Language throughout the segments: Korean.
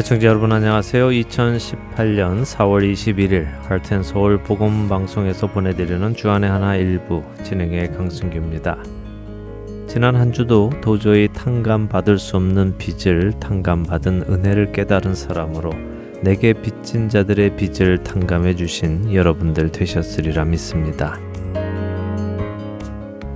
애청자 여러분 안녕하세요. 2018년 4월 21일 할텐서울 복음 방송에서 보내드리는 주안의 하나 일부 진행의 강승규입니다. 지난 한 주도 도저히 탕감 받을 수 없는 빚을 탕감 받은 은혜를 깨달은 사람으로 내게 빚진 자들의 빚을 탕감해 주신 여러분들 되셨으리라 믿습니다.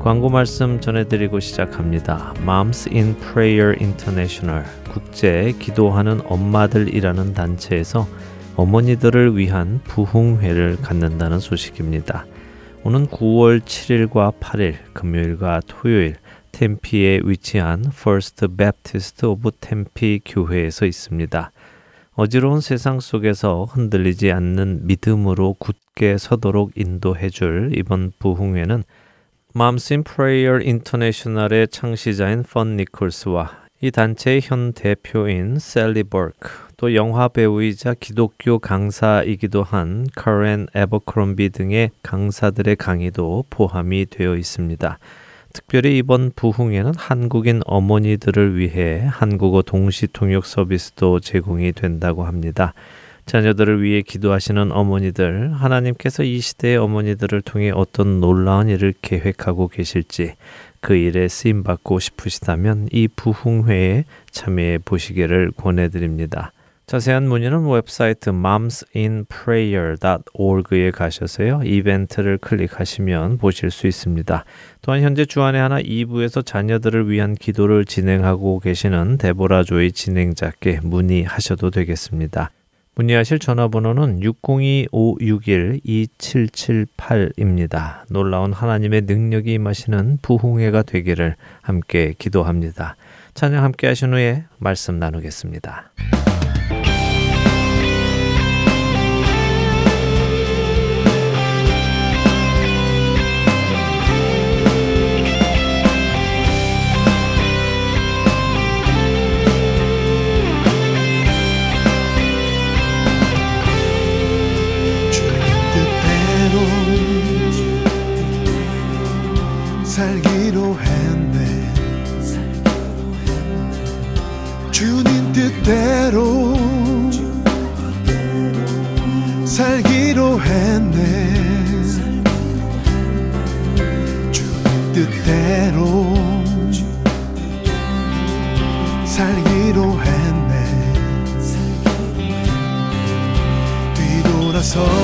광고 말씀 전해드리고 시작합니다. Moms in Prayer International 국제 기도하는 엄마들이라는 단체에서 어머니들을 위한 부흥회를 갖는다는 소식입니다. 오는 9월 7일과 8일 금요일과 토요일 템피에 위치한 First Baptist of Tempe 교회에서 있습니다. 어지러운 세상 속에서 흔들리지 않는 믿음으로 굳게 서도록 인도해 줄 이번 부흥회는 Moms in Prayer International의 창시자인 펀 니콜스와 이 단체의 현 대표인 셀리 버크, 또 영화 배우이자 기독교 강사이기도 한 커렌 에버크롬비 등의 강사들의 강의도 포함이 되어 있습니다. 특별히 이번 부흥에는 한국인 어머니들을 위해 한국어 동시 통역 서비스도 제공이 된다고 합니다. 자녀들을 위해 기도하시는 어머니들, 하나님께서 이 시대의 어머니들을 통해 어떤 놀라운 일을 계획하고 계실지 그 일에 쓰임 받고 싶으시다면 이 부흥회에 참여해 보시기를 권해드립니다. 자세한 문의는 웹사이트 momsinprayer.org에 가셔서요. 이벤트를 클릭하시면 보실 수 있습니다. 또한 현재 주안의 하나 2부에서 자녀들을 위한 기도를 진행하고 계시는 데보라 조의 진행자께 문의하셔도 되겠습니다. 문의하실 전화번호는 602-561-2778입니다. 놀라운 하나님의 능력이 임하시는 부흥회가 되기를 함께 기도합니다. 찬양 함께 하신 후에 말씀 나누겠습니다. 살기로 했네. 주님 뜻대로 살기로 했네. 주님 뜻대로 살기로 했네. 뒤돌아서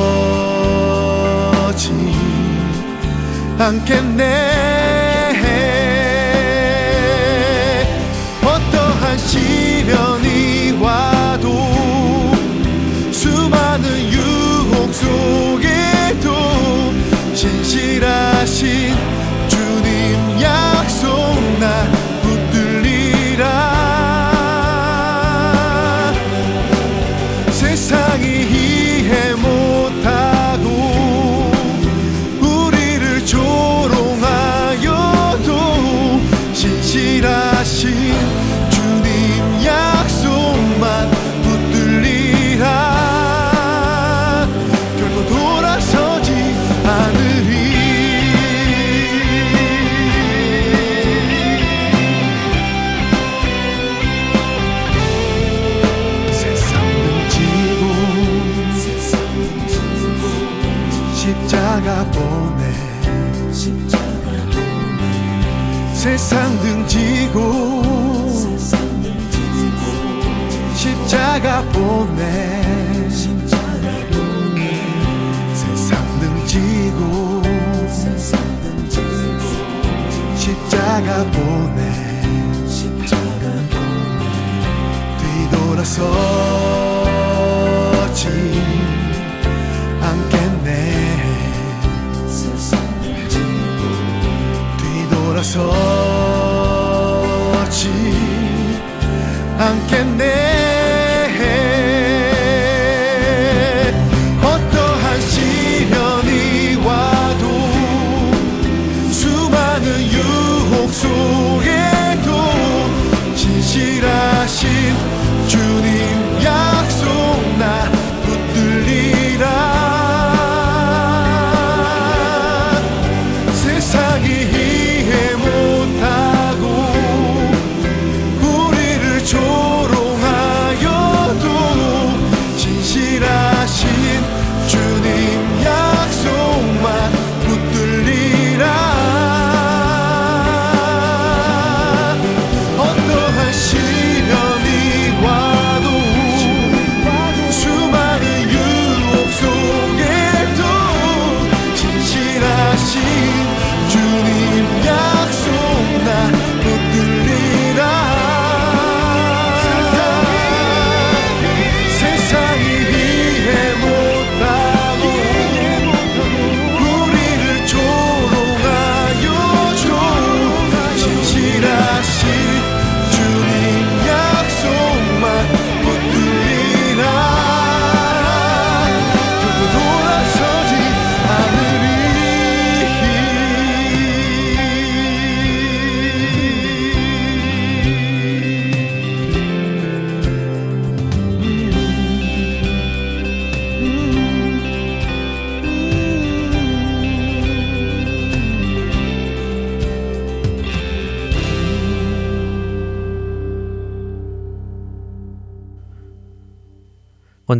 않겠네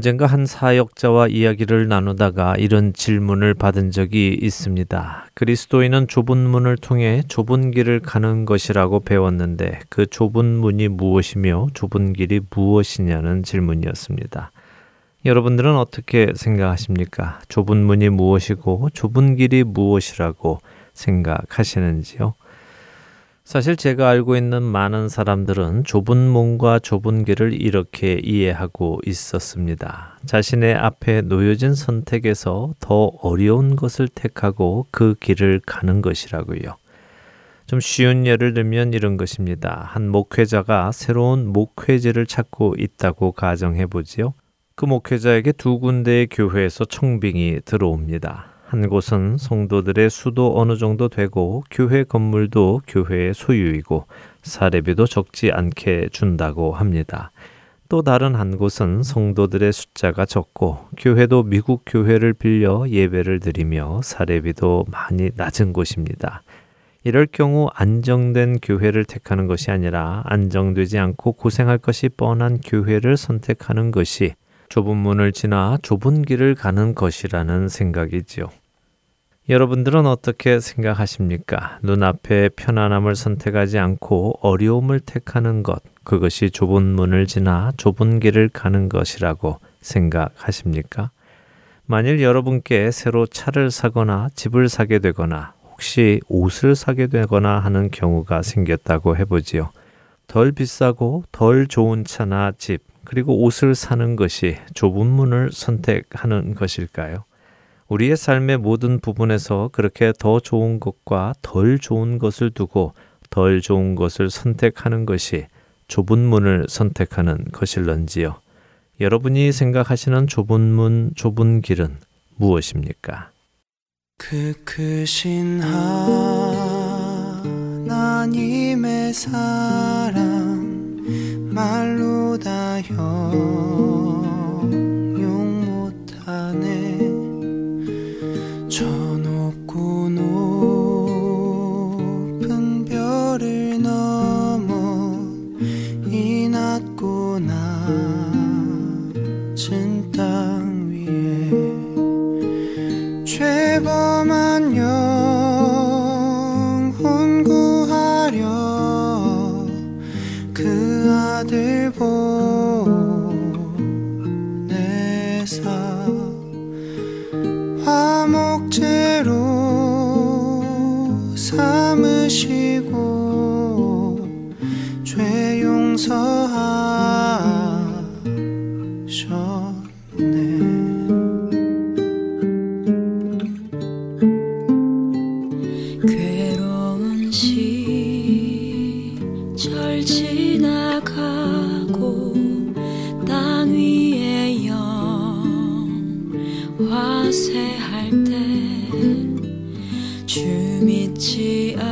언젠가 한 사역자와 이야기를 나누다가 이런 질문을 받은 적이 있습니다. 그리스도인은 좁은 문을 통해 좁은 길을 가는 것이라고 배웠는데 그 좁은 문이 무엇이며 좁은 길이 무엇이냐는 질문이었습니다. 여러분들은 어떻게 생각하십니까? 좁은 문이 무엇이고 좁은 길이 무엇이라고 생각하시는지요? 사실 제가 알고 있는 많은 사람들은 좁은 문과 좁은 길을 이렇게 이해하고 있었습니다. 자신의 앞에 놓여진 선택에서 더 어려운 것을 택하고 그 길을 가는 것이라고요. 좀 쉬운 예를 들면 이런 것입니다. 한 목회자가 새로운 목회지를 찾고 있다고 가정해 보지요. 그 목회자에게 두 군데의 교회에서 청빙이 들어옵니다. 한 곳은 성도들의 수도 어느 정도 되고 교회 건물도 교회의 소유이고 사례비도 적지 않게 준다고 합니다. 또 다른 한 곳은 성도들의 숫자가 적고 교회도 미국 교회를 빌려 예배를 드리며 사례비도 많이 낮은 곳입니다. 이럴 경우 안정된 교회를 택하는 것이 아니라 안정되지 않고 고생할 것이 뻔한 교회를 선택하는 것이 좁은 문을 지나 좁은 길을 가는 것이라는 생각이지요. 여러분들은 어떻게 생각하십니까? 눈앞에 편안함을 선택하지 않고 어려움을 택하는 것, 그것이 좁은 문을 지나 좁은 길을 가는 것이라고 생각하십니까? 만일 여러분께 새로 차를 사거나 집을 사게 되거나 혹시 옷을 사게 되거나 하는 경우가 생겼다고 해보지요. 덜 비싸고 덜 좋은 차나 집, 그리고 옷을 사는 것이 좁은 문을 선택하는 것일까요? 우리의 삶의 모든 부분에서 그렇게 더 좋은 것과 덜 좋은 것을 두고 덜 좋은 것을 선택하는 것이 좁은 문을 선택하는 것일런지요. 여러분이 생각하시는 좁은 문, 좁은 길은 무엇입니까? 그 크신 하나님의 사랑 말로 다혀 자세할 때 주 믿지 않아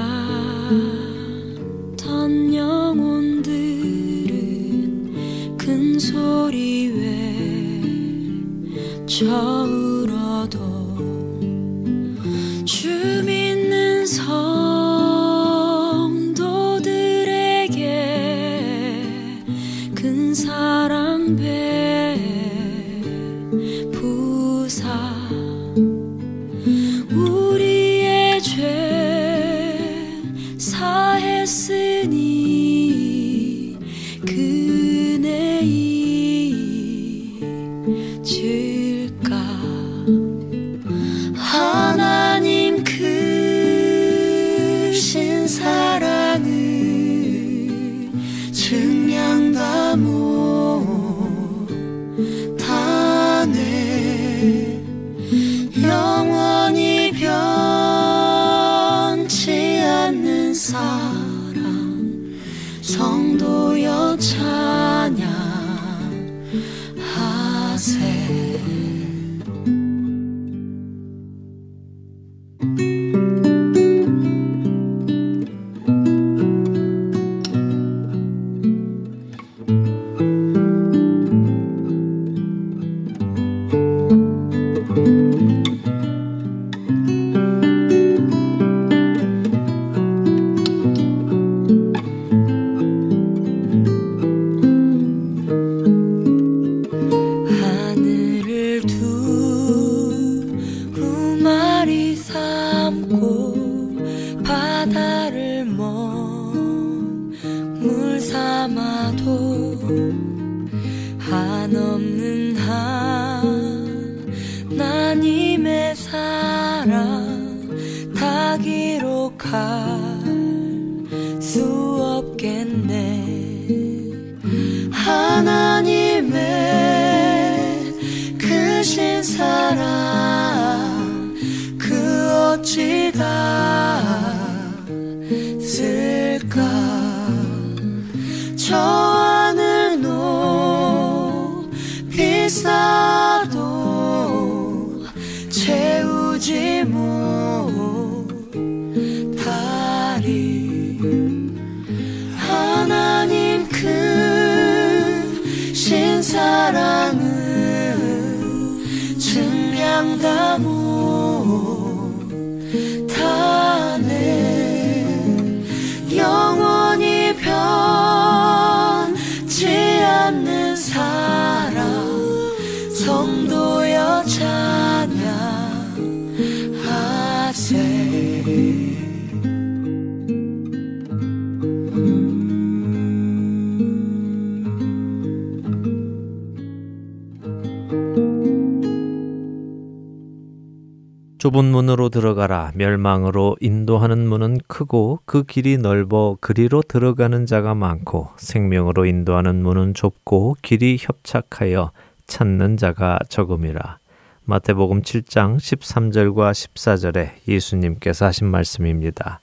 좁은 문으로 들어가라. 멸망으로 인도하는 문은 크고 그 길이 넓어 그리로 들어가는 자가 많고 생명으로 인도하는 문은 좁고 길이 협착하여 찾는 자가 적음이라. 마태복음 7장 13절과 14절에 예수님께서 하신 말씀입니다.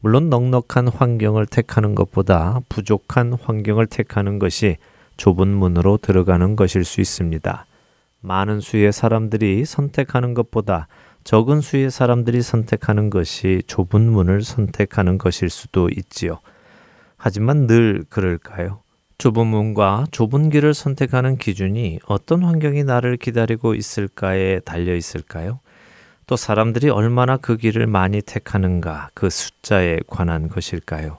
물론 넉넉한 환경을 택하는 것보다 부족한 환경을 택하는 것이 좁은 문으로 들어가는 것일 수 있습니다. 많은 수의 사람들이 선택하는 것보다 적은 수의 사람들이 선택하는 것이 좁은 문을 선택하는 것일 수도 있지요. 하지만 늘 그럴까요? 좁은 문과 좁은 길을 선택하는 기준이 어떤 환경이 나를 기다리고 있을까에 달려 있을까요? 또 사람들이 얼마나 그 길을 많이 택하는가 그 숫자에 관한 것일까요?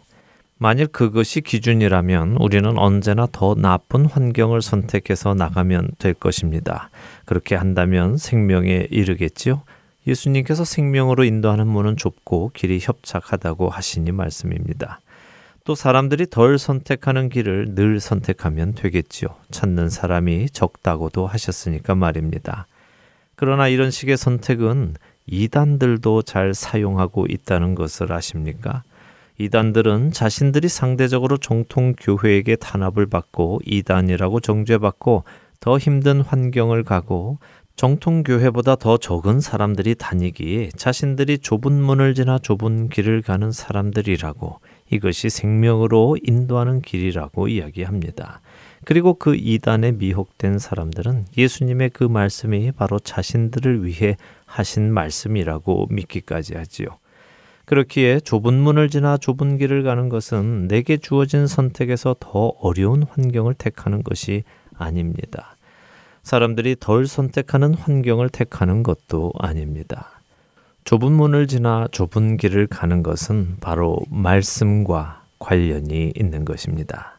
만일 그것이 기준이라면 우리는 언제나 더 나쁜 환경을 선택해서 나가면 될 것입니다. 그렇게 한다면 생명에 이르겠지요? 예수님께서 생명으로 인도하는 문은 좁고 길이 협착하다고 하시니 말씀입니다. 또 사람들이 덜 선택하는 길을 늘 선택하면 되겠지요. 찾는 사람이 적다고도 하셨으니까 말입니다. 그러나 이런 식의 선택은 이단들도 잘 사용하고 있다는 것을 아십니까? 이단들은 자신들이 상대적으로 정통 교회에게 탄압을 받고 이단이라고 정죄받고 더 힘든 환경을 가고 정통교회보다 더 적은 사람들이 다니기에 자신들이 좁은 문을 지나 좁은 길을 가는 사람들이라고 이것이 생명으로 인도하는 길이라고 이야기합니다. 그리고 그 이단에 미혹된 사람들은 예수님의 그 말씀이 바로 자신들을 위해 하신 말씀이라고 믿기까지 하지요. 그렇기에 좁은 문을 지나 좁은 길을 가는 것은 내게 주어진 선택에서 더 어려운 환경을 택하는 것이 아닙니다. 사람들이 덜 선택하는 환경을 택하는 것도 아닙니다. 좁은 문을 지나 좁은 길을 가는 것은 바로 말씀과 관련이 있는 것입니다.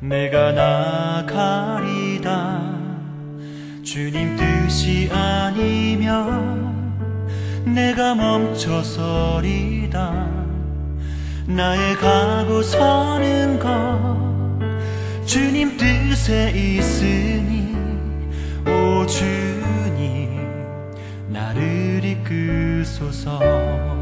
내가 나가리다. 주님 뜻이 아니면 내가 멈춰서리다. 나의 가고 서는 것 주님 뜻에 있으니 오 주님 나를 이끄소서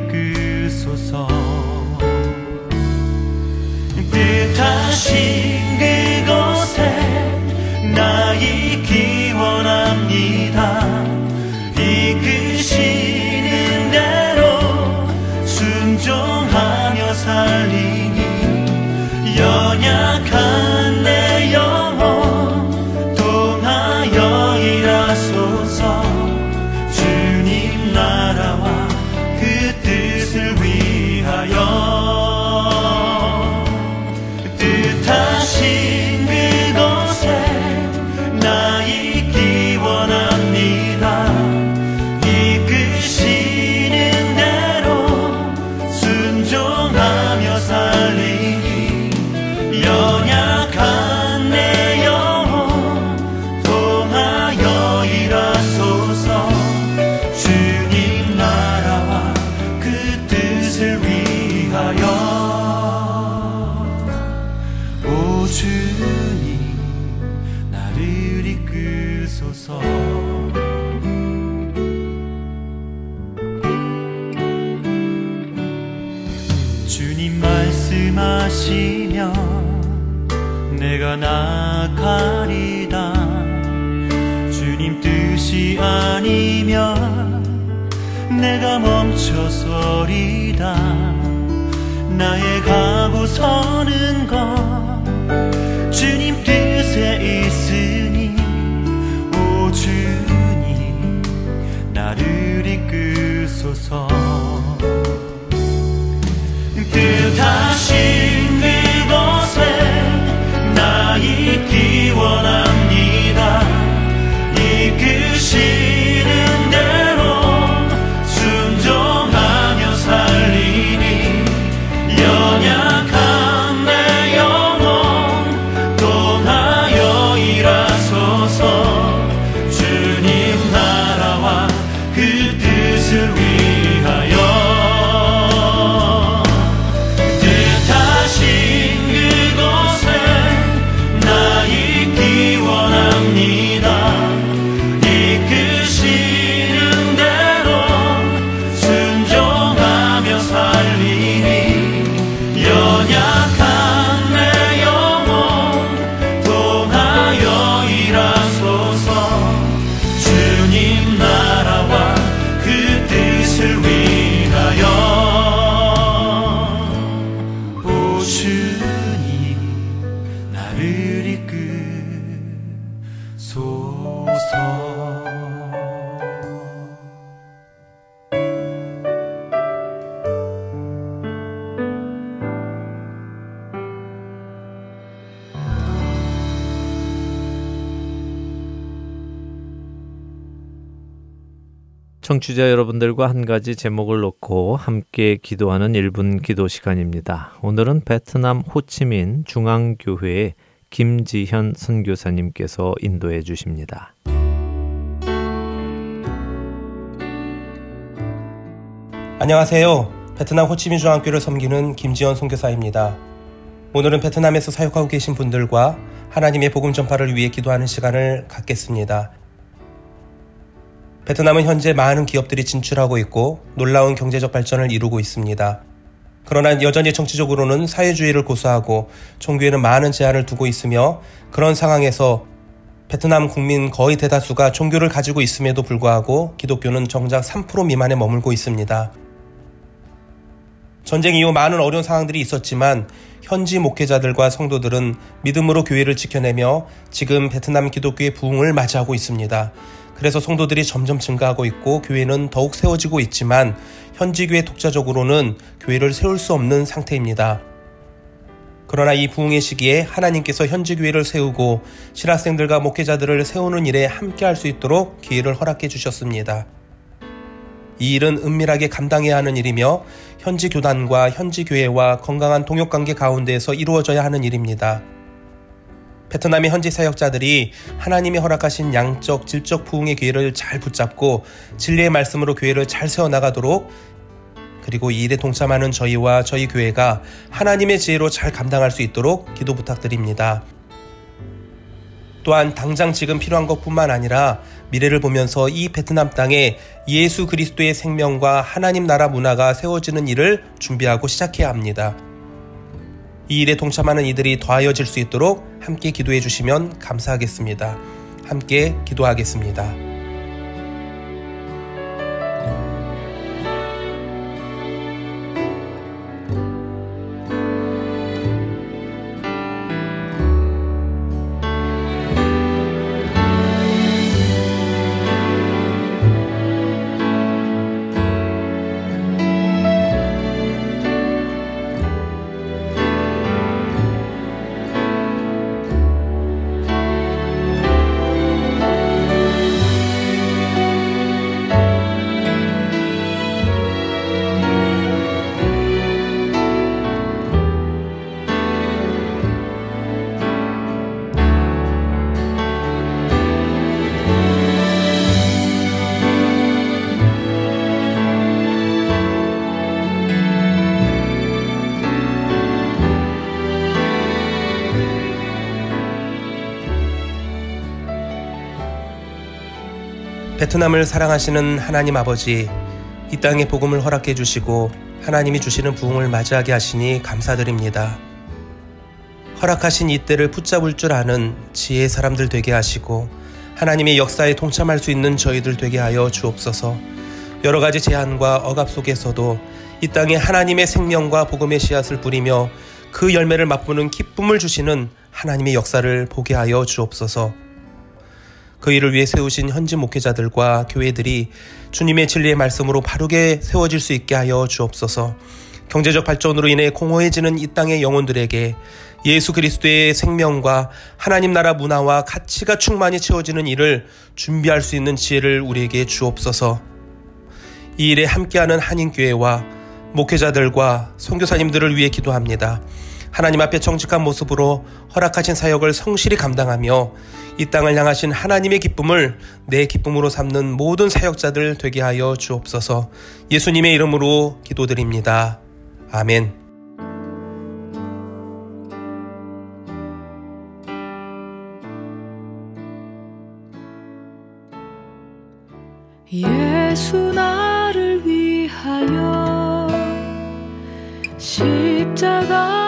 뜻하신 그곳에 나이 청취자 여러분들과 한 가지 제목을 놓고 함께 기도하는 1분 기도 시간입니다. 오늘은 베트남 호치민 중앙교회의 김지현 선교사님께서 인도해 주십니다. 안녕하세요. 베트남 호치민 중앙교를 섬기는 김지현 선교사입니다. 오늘은 베트남에서 사역하고 계신 분들과 하나님의 복음 전파를 위해 기도하는 시간을 갖겠습니다. 베트남은 현재 많은 기업들이 진출하고 있고 놀라운 경제적 발전을 이루고 있습니다. 그러나 여전히 정치적으로는 사회주의를 고수하고 종교에는 많은 제한을 두고 있으며 그런 상황에서 베트남 국민 거의 대다수가 종교를 가지고 있음에도 불구하고 기독교는 정작 3% 미만에 머물고 있습니다. 전쟁 이후 많은 어려운 상황들이 있었지만 현지 목회자들과 성도들은 믿음으로 교회를 지켜내며 지금 베트남 기독교의 부흥을 맞이하고 있습니다. 그래서 성도들이 점점 증가하고 있고 교회는 더욱 세워지고 있지만 현지 교회 독자적으로는 교회를 세울 수 없는 상태입니다. 그러나 이 부흥의 시기에 하나님께서 현지 교회를 세우고 신학생들과 목회자들을 세우는 일에 함께 할 수 있도록 기회를 허락해 주셨습니다. 이 일은 은밀하게 감당해야 하는 일이며 현지 교단과 현지 교회와 건강한 동역 관계 가운데에서 이루어져야 하는 일입니다. 베트남의 현지 사역자들이 하나님이 허락하신 양적, 질적 부흥의 기회를 잘 붙잡고 진리의 말씀으로 교회를 잘 세워나가도록 그리고 이 일에 동참하는 저희와 저희 교회가 하나님의 지혜로 잘 감당할 수 있도록 기도 부탁드립니다. 또한 당장 지금 필요한 것뿐만 아니라 미래를 보면서 이 베트남 땅에 예수 그리스도의 생명과 하나님 나라 문화가 세워지는 일을 준비하고 시작해야 합니다. 이 일에 동참하는 이들이 더하여질 수 있도록 함께 기도해 주시면 감사하겠습니다. 함께 기도하겠습니다. 베트남을 사랑하시는 하나님 아버지, 이 땅에 복음을 허락해 주시고 하나님이 주시는 부흥을 맞이하게 하시니 감사드립니다. 허락하신 이 때를 붙잡을 줄 아는 지혜의 사람들 되게 하시고 하나님의 역사에 동참할 수 있는 저희들 되게 하여 주옵소서. 여러 가지 제한과 억압 속에서도 이 땅에 하나님의 생명과 복음의 씨앗을 뿌리며 그 열매를 맛보는 기쁨을 주시는 하나님의 역사를 보게 하여 주옵소서. 그 일을 위해 세우신 현지 목회자들과 교회들이 주님의 진리의 말씀으로 바르게 세워질 수 있게 하여 주옵소서. 경제적 발전으로 인해 공허해지는 이 땅의 영혼들에게 예수 그리스도의 생명과 하나님 나라 문화와 가치가 충만히 채워지는 일을 준비할 수 있는 지혜를 우리에게 주옵소서. 이 일에 함께하는 한인교회와 목회자들과 선교사님들을 위해 기도합니다. 하나님 앞에 정직한 모습으로 허락하신 사역을 성실히 감당하며 이 땅을 향하신 하나님의 기쁨을 내 기쁨으로 삼는 모든 사역자들 되게 하여 주옵소서 예수님의 이름으로 기도드립니다. 아멘. 예수 나를 위하여 십자가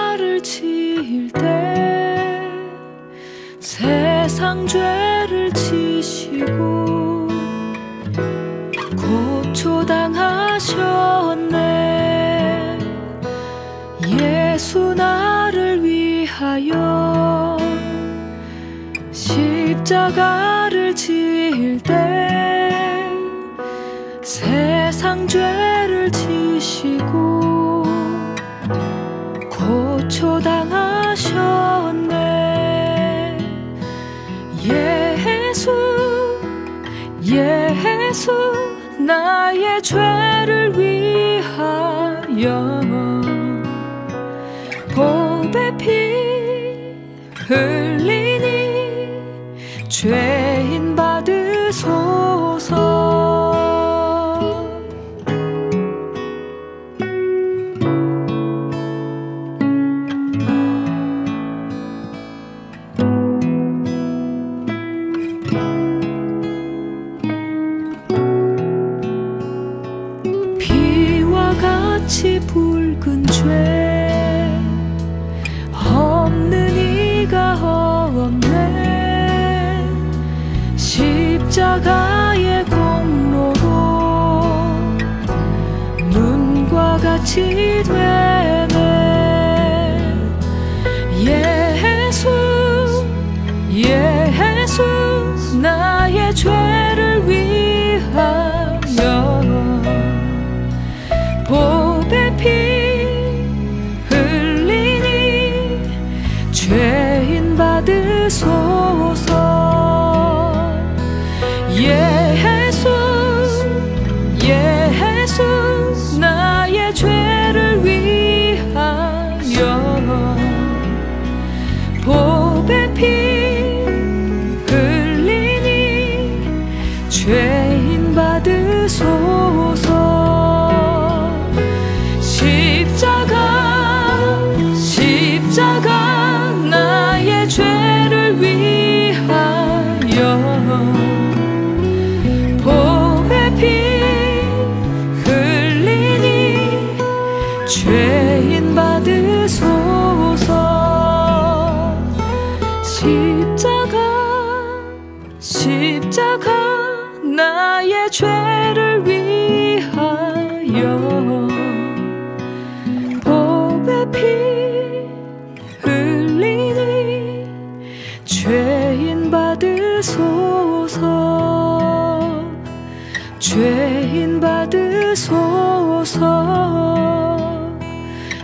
를 지을 때 세상 죄를 지시고 고초당하셨네. 예수 나를 위하여 십자가를 지을 때 세상 죄를 지시고 고초당하셨네. 예수 예수 나의 죄를 위하여 보배 피 흘리니 죄 받으소서. 죄인 받으소서.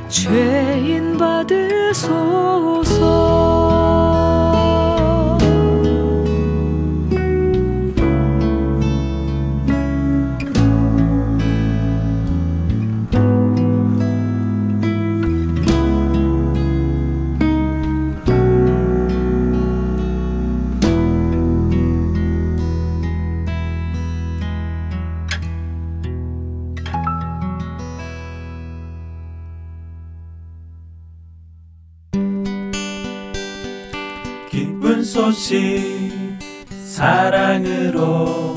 죄인 받으소서 기쁜 소식 사랑으로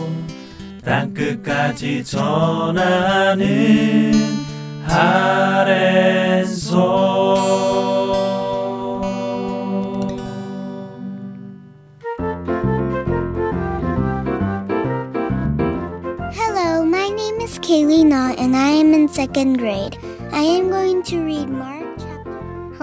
땅끝까지 전하는 아랜소 Hello, my name is Kaylee Knott and I am in second grade. I am going to read Mark chapter.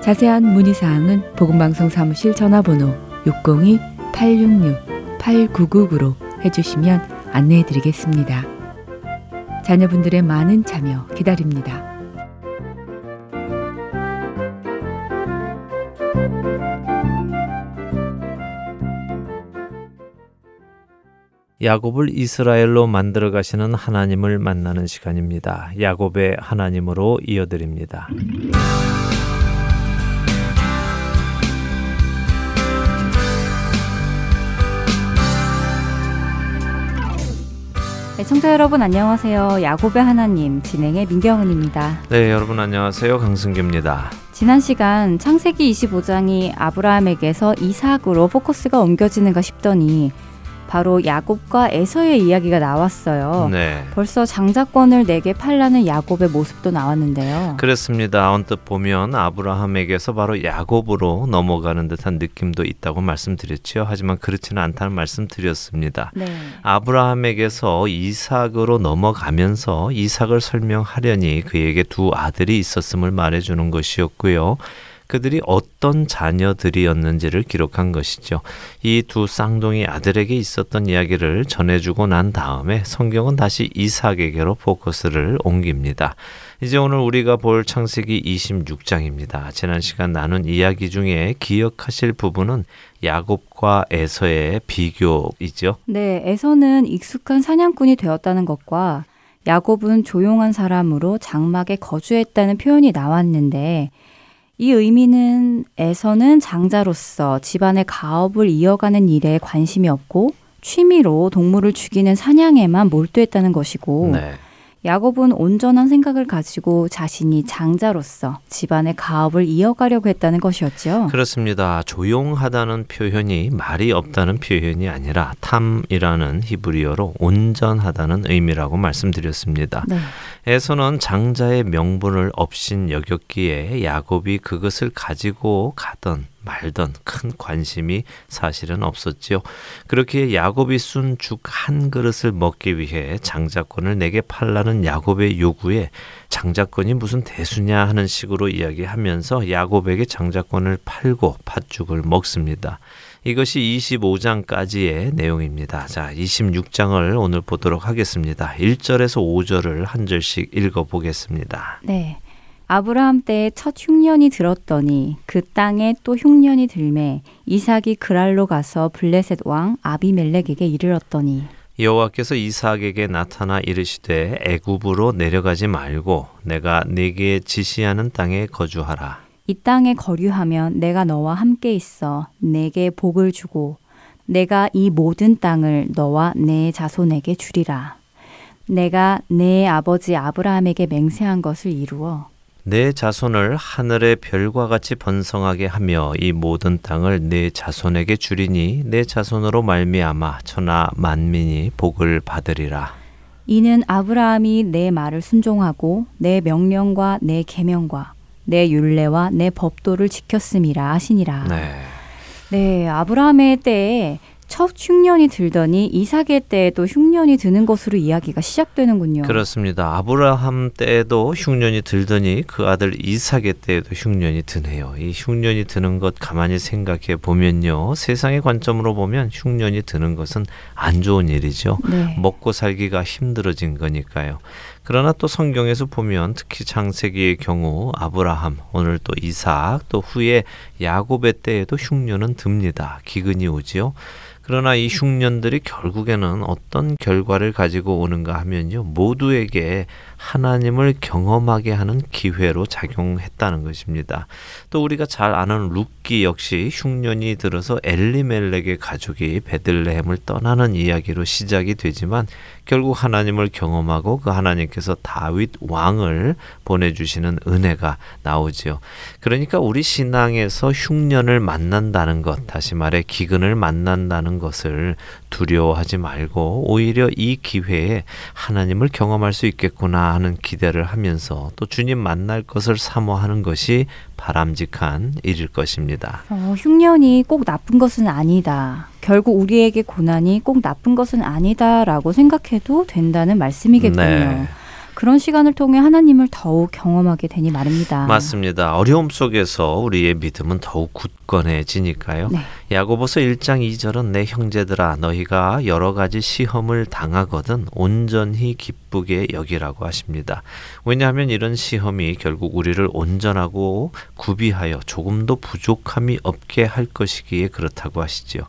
자세한 문의 사항은 복음방송 사무실 전화번호 602-866-8999로 해주시면 안내해 드리겠습니다. 자녀분들의 많은 참여 기다립니다. 야곱을 이스라엘로 만들어 가시는 하나님을 만나는 시간입니다. 야곱의 하나님으로 이어드립니다. 네, 청자 여러분 안녕하세요. 야곱의 하나님 진행의 민경은입니다. 네, 여러분 안녕하세요. 강승규입니다. 지난 시간 창세기 25장이 아브라함에게서 이삭으로 포커스가 옮겨지는가 싶더니 바로 야곱과 에서의 이야기가 나왔어요. 네. 벌써 장자권을 내게 팔라는 야곱의 모습도 나왔는데요. 그렇습니다. 언뜻 보면 아브라함에게서 바로 야곱으로 넘어가는 듯한 느낌도 있다고 말씀드렸죠. 하지만 그렇지는 않다는 말씀드렸습니다. 네. 아브라함에게서 이삭으로 넘어가면서 이삭을 설명하려니 그에게 두 아들이 있었음을 말해주는 것이었고요. 그들이 어떤 자녀들이었는지를 기록한 것이죠. 이 두 쌍둥이 아들에게 있었던 이야기를 전해주고 난 다음에 성경은 다시 이삭에게로 포커스를 옮깁니다. 이제 오늘 우리가 볼 창세기 26장입니다. 지난 시간 나눈 이야기 중에 기억하실 부분은 야곱과 에서의 비교이죠. 네, 에서는 익숙한 사냥꾼이 되었다는 것과 야곱은 조용한 사람으로 장막에 거주했다는 표현이 나왔는데 이 의미는 에서는 장자로서 집안의 가업을 이어가는 일에 관심이 없고 취미로 동물을 죽이는 사냥에만 몰두했다는 것이고 네. 야곱은 온전한 생각을 가지고 자신이 장자로서 집안의 가업을 이어가려고 했다는 것이었죠. 그렇습니다. 조용하다는 표현이 말이 없다는 표현이 아니라 탐이라는 히브리어로 온전하다는 의미라고 말씀드렸습니다. 네. 에서는 장자의 명분을 없인 여겼기에 야곱이 그것을 가지고 가던 말던 큰 관심이 사실은 없었지요. 그렇게 야곱이 순죽한 그릇을 먹기 위해 장자권을 내게 팔라는 야곱의 요구에 장자권이 무슨 대수냐 하는 식으로 이야기하면서 야곱에게 장자권을 팔고 팥죽을 먹습니다. 이것이 25장까지의 내용입니다. 자, 26장을 오늘 보도록 하겠습니다. 1절에서 5절을 한 절씩 읽어 보겠습니다. 네. 아브라함 때에 첫 흉년이 들었더니 그 땅에 또 흉년이 들매 이삭이 그랄로 가서 블레셋 왕 아비멜렉에게 이르렀더니 여호와께서 이삭에게 나타나 이르시되 애굽으로 내려가지 말고 내가 네게 지시하는 땅에 거주하라. 이 땅에 거류하면 내가 너와 함께 있어 내게 복을 주고 내가 이 모든 땅을 너와 내 자손에게 주리라. 내가 내 아버지 아브라함에게 맹세한 것을 이루어 내 자손을 하늘의 별과 같이 번성하게 하며 이 모든 땅을 내 자손에게 주리니 내 자손으로 말미암아 천하 만민이 복을 받으리라. 이는 아브라함이 내 말을 순종하고 내 명령과 내 계명과 내 율례와 내 법도를 지켰음이라 하시니라. 네. 네, 아브라함의 때에 첫 흉년이 들더니 이삭의 때에도 흉년이 드는 것으로 이야기가 시작되는군요. 그렇습니다. 아브라함 때에도 흉년이 들더니 그 아들 이삭의 때에도 흉년이 드네요. 이 흉년이 드는 것 가만히 생각해 보면요. 세상의 관점으로 보면 흉년이 드는 것은 안 좋은 일이죠. 네. 먹고 살기가 힘들어진 거니까요. 그러나 또 성경에서 보면 특히 창세기의 경우 아브라함, 오늘 또 이삭, 또 후에 야곱의 때에도 흉년은 듭니다. 기근이 오지요. 그러나 이 흉년들이 결국에는 어떤 결과를 가지고 오는가 하면요. 모두에게 하나님을 경험하게 하는 기회로 작용했다는 것입니다. 또 우리가 잘 아는 룻기 역시 흉년이 들어서 엘리멜렉의 가족이 베들레헴을 떠나는 이야기로 시작이 되지만 결국 하나님을 경험하고 그 하나님께서 다윗 왕을 보내주시는 은혜가 나오지요. 그러니까 우리 신앙에서 흉년을 만난다는 것, 다시 말해 기근을 만난다는 것을 두려워하지 말고 오히려 이 기회에 하나님을 경험할 수 있겠구나 하는 기대를 하면서 또 주님 만날 것을 사모하는 것이 바람직한 일일 것입니다. 어, 흉년이 꼭 나쁜 것은 아니다. 결국 우리에게 고난이 꼭 나쁜 것은 아니다라고 생각해도 된다는 말씀이겠군요. 네. 그런 시간을 통해 하나님을 더욱 경험하게 되니 말입니다. 맞습니다. 어려움 속에서 우리의 믿음은 더욱 굳건해지니까요. 네. 야고보서 1장 2절은 내 형제들아 너희가 여러 가지 시험을 당하거든 온전히 기쁘게 여기라고 하십니다. 왜냐하면 이런 시험이 결국 우리를 온전하고 구비하여 조금도 부족함이 없게 할 것이기에 그렇다고 하시지요.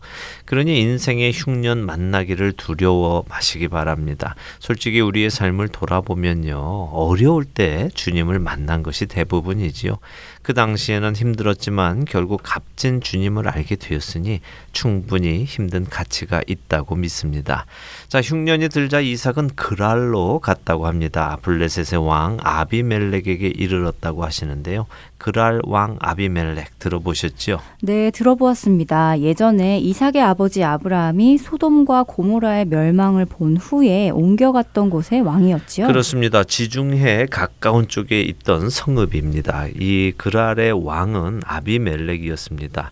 그러니 인생의 흉년 만나기를 두려워 마시기 바랍니다. 솔직히 우리의 삶을 돌아보면요. 어려울 때 주님을 만난 것이 대부분이지요. 그 당시에는 힘들었지만 결국 값진 주님을 알게 되었으니 충분히 힘든 가치가 있다고 믿습니다. 자, 흉년이 들자 이삭은 그랄로 갔다고 합니다. 블레셋의 왕 아비멜렉에게 이르렀다고 하시는데요. 그랄 왕 아비멜렉 들어보셨죠? 네, 들어보았습니다. 예전에 이삭의 아버지 아브라함이 소돔과 고모라의 멸망을 본 후에 옮겨갔던 곳의 왕이었지요. 그렇습니다. 지중해 가까운 쪽에 있던 성읍입니다. 이 그랄의 왕은 아비멜렉이었습니다.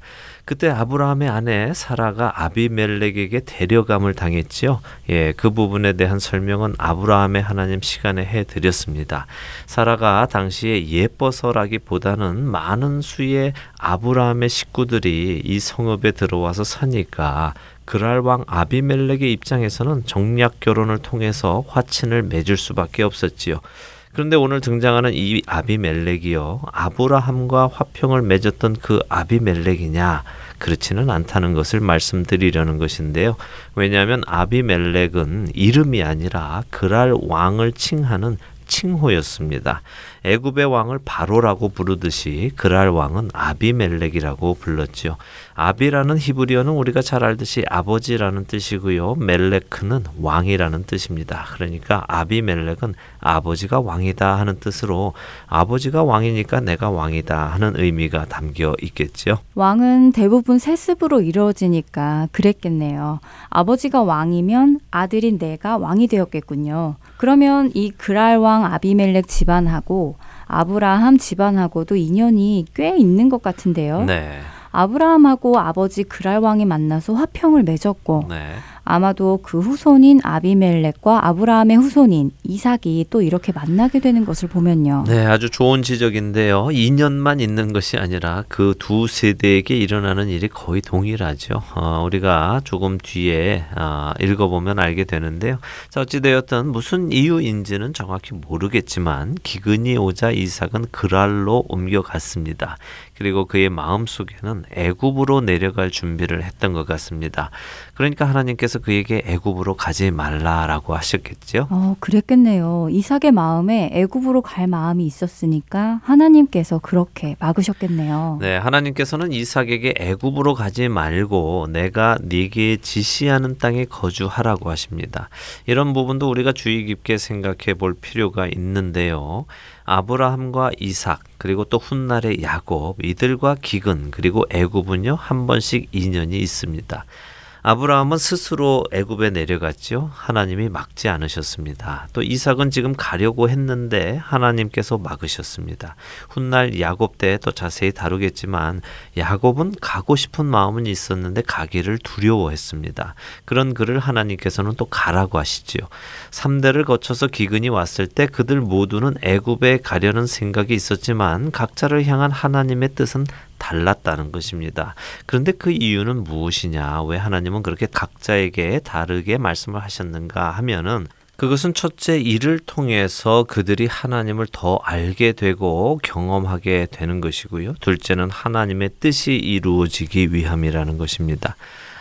그때 아브라함의 아내 사라가 아비멜렉에게 데려감을 당했지요. 예, 그 부분에 대한 설명은 아브라함의 하나님 시간에 해 드렸습니다. 사라가 당시에 예뻐서라기보다는 많은 수의 아브라함의 식구들이 이 성읍에 들어와서 사니까 그랄 왕 아비멜렉의 입장에서는 정략 결혼을 통해서 화친을 맺을 수밖에 없었지요. 그런데 오늘 등장하는 이 아비멜렉이요. 아브라함과 화평을 맺었던 그 아비멜렉이냐? 그렇지는 않다는 것을 말씀드리려는 것인데요. 왜냐하면 아비멜렉은 이름이 아니라 그랄 왕을 칭하는 칭호였습니다. 애굽의 왕을 바로라고 부르듯이 그랄 왕은 아비멜렉이라고 불렀지요. 아비라는 히브리어는 우리가 잘 알듯이 아버지라는 뜻이고요. 멜레크는 왕이라는 뜻입니다. 그러니까 아비멜렉은 아버지가 왕이다 하는 뜻으로 아버지가 왕이니까 내가 왕이다 하는 의미가 담겨 있겠죠. 왕은 대부분 세습으로 이루어지니까 그랬겠네요. 아버지가 왕이면 아들인 내가 왕이 되었겠군요. 그러면 이 그랄 왕 아비멜렉 집안하고 아브라함 집안하고도 인연이 꽤 있는 것 같은데요. 네. 아브라함하고 아버지 그랄 왕이 만나서 화평을 맺었고 네. 아마도 그 후손인 아비멜렉과 아브라함의 후손인 이삭이 또 이렇게 만나게 되는 것을 보면요. 네, 아주 좋은 지적인데요. 2년만 있는 것이 아니라 그 두 세대에게 일어나는 일이 거의 동일하죠. 어, 우리가 조금 뒤에 어, 읽어보면 알게 되는데요. 자, 어찌되었든 무슨 이유인지는 정확히 모르겠지만 기근이 오자 이삭은 그랄로 옮겨갔습니다. 그리고 그의 마음 속에는 애굽으로 내려갈 준비를 했던 것 같습니다. 그러니까 하나님께서 그에게 애굽으로 가지 말라라고 하셨겠죠. 어, 그랬겠네요. 이삭의 마음에 애굽으로 갈 마음이 있었으니까 하나님께서 그렇게 막으셨겠네요. 네, 하나님께서는 이삭에게 애굽으로 가지 말고 내가 네게 지시하는 땅에 거주하라고 하십니다. 이런 부분도 우리가 주의 깊게 생각해 볼 필요가 있는데요. 아브라함과 이삭 그리고 또 훗날의 야곱 이들과 기근 그리고 애굽은요 한 번씩 인연이 있습니다. 아브라함은 스스로 애굽에 내려갔지요. 하나님이 막지 않으셨습니다. 또 이삭은 지금 가려고 했는데 하나님께서 막으셨습니다. 훗날 야곱 때 또 자세히 다루겠지만 야곱은 가고 싶은 마음은 있었는데 가기를 두려워했습니다. 그런 그를 하나님께서는 또 가라고 하시지요. 3대를 거쳐서 기근이 왔을 때 그들 모두는 애굽에 가려는 생각이 있었지만 각자를 향한 하나님의 뜻은 달랐다는 것입니다. 그런데 그 이유는 무엇이냐? 왜 하나님은 그렇게 각자에게 다르게 말씀을 하셨는가 하면은 그것은 첫째 일을 통해서 그들이 하나님을 더 알게 되고 경험하게 되는 것이고요. 둘째는 하나님의 뜻이 이루어지기 위함이라는 것입니다.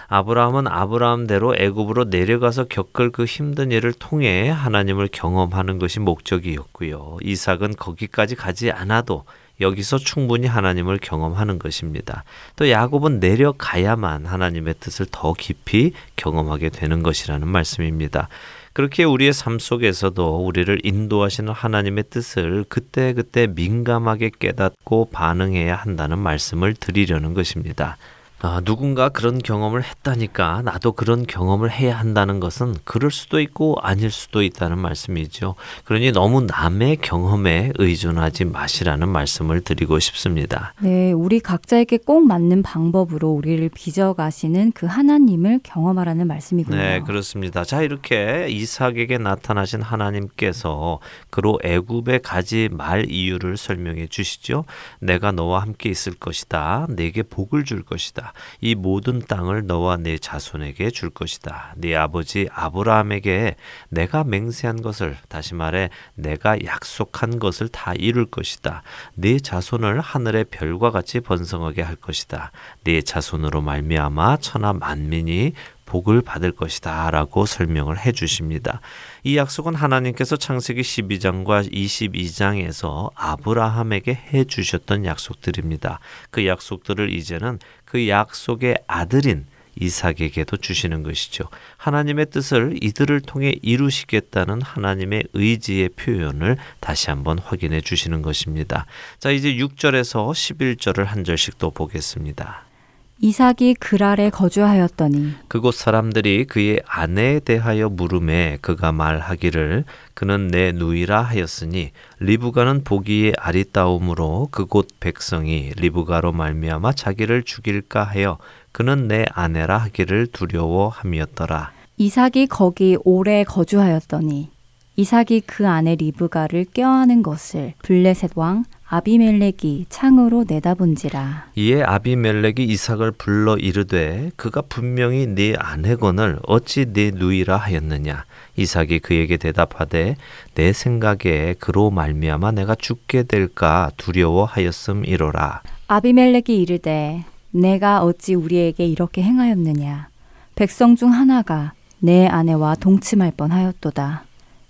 아브라함은 아브라함대로 애굽으로 내려가서 겪을 그 힘든 일을 통해 하나님을 경험하는 것이 목적이었고요. 이삭은 거기까지 가지 않아도 여기서 충분히 하나님을 경험하는 것입니다. 또 야곱은 내려가야만 하나님의 뜻을 더 깊이 경험하게 되는 것이라는 말씀입니다. 그렇게 우리의 삶 속에서도 우리를 인도하시는 하나님의 뜻을 그때그때 민감하게 깨닫고 반응해야 한다는 말씀을 드리려는 것입니다. 아, 누군가 그런 경험을 했다니까 나도 그런 경험을 해야 한다는 것은 그럴 수도 있고 아닐 수도 있다는 말씀이죠. 그러니 너무 남의 경험에 의존하지 마시라는 말씀을 드리고 싶습니다. 네, 우리 각자에게 꼭 맞는 방법으로 우리를 빚어가시는 그 하나님을 경험하라는 말씀이군요. 네, 그렇습니다. 자, 이렇게 이삭에게 나타나신 하나님께서 그로 애굽에 가지 말 이유를 설명해 주시죠. 내가 너와 함께 있을 것이다. 내게 복을 줄 것이다. 이 모든 땅을 너와 내 자손에게 줄 것이다. 네 아버지 아브라함에게 내가 맹세한 것을 다시 말해 내가 약속한 것을 다 이룰 것이다. 네 자손을 하늘의 별과 같이 번성하게 할 것이다. 네 자손으로 말미암아 천하 만민이 복을 받을 것이다 라고 설명을 해 주십니다. 이 약속은 하나님께서 창세기 12장과 22장에서 아브라함에게 해 주셨던 약속들입니다. 그 약속들을 이제는 그 약속의 아들인 이삭에게도 주시는 것이죠. 하나님의 뜻을 이들을 통해 이루시겠다는 하나님의 의지의 표현을 다시 한번 확인해 주시는 것입니다. 자, 이제 6절에서 11절을 한 절씩 또 보겠습니다. 이삭이 그랄에 거주하였더니 그곳 사람들이 그의 아내에 대하여 물음에 그가 말하기를 그는 내 누이라 하였으니 리브가는 보기에 아리따움으로 그곳 백성이 리브가로 말미암아 자기를 죽일까 하여 그는 내 아내라 하기를 두려워함이었더라. 이삭이 거기 오래 거주하였더니 이삭이 그 아내 리브가를 껴안은 것을 블레셋 왕 아비멜렉이 창으로 내다본지라. 이에 아비멜렉이 이삭을 불러 이르되 그가 분명히 네 아내건을 어찌 네 누이라 하였느냐. 이삭이 그에게 대답하되 내 생각에 그로 말미암아 내가 죽게 될까 두려워하였음이로라. 아비멜렉이 이르되 내가 어찌 우리에게 이렇게 행하였느냐. 백성 중 하나가 내 아내와 동침할 뻔하였도다.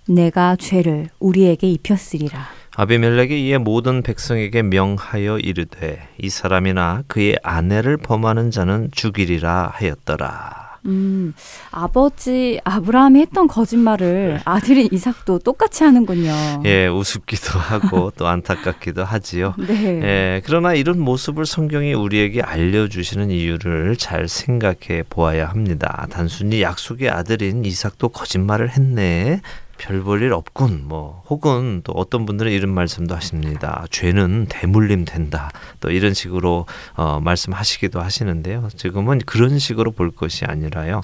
내가 죄를 우리에게 입혔으리라. 아비멜렉이 이에 모든 백성에게 명하여 이르되 이 사람이나 그의 아내를 범하는 자는 죽이리라 하였더라. 음, 아버지 아브라함이 했던 거짓말을 아들인 이삭도 똑같이 하는군요. 예, 우습기도 하고 또 안타깝기도 하지요. 네. 예, 그러나 이런 모습을 성경이 우리에게 알려주시는 이유를 잘 생각해 보아야 합니다. 단순히 약속의 아들인 이삭도 거짓말을 했네. 별 볼 일 없군. 뭐 혹은 또 어떤 분들은 이런 말씀도 하십니다. 죄는 대물림 된다. 또 이런 식으로 어, 말씀하시기도 하시는데요. 지금은 그런 식으로 볼 것이 아니라요.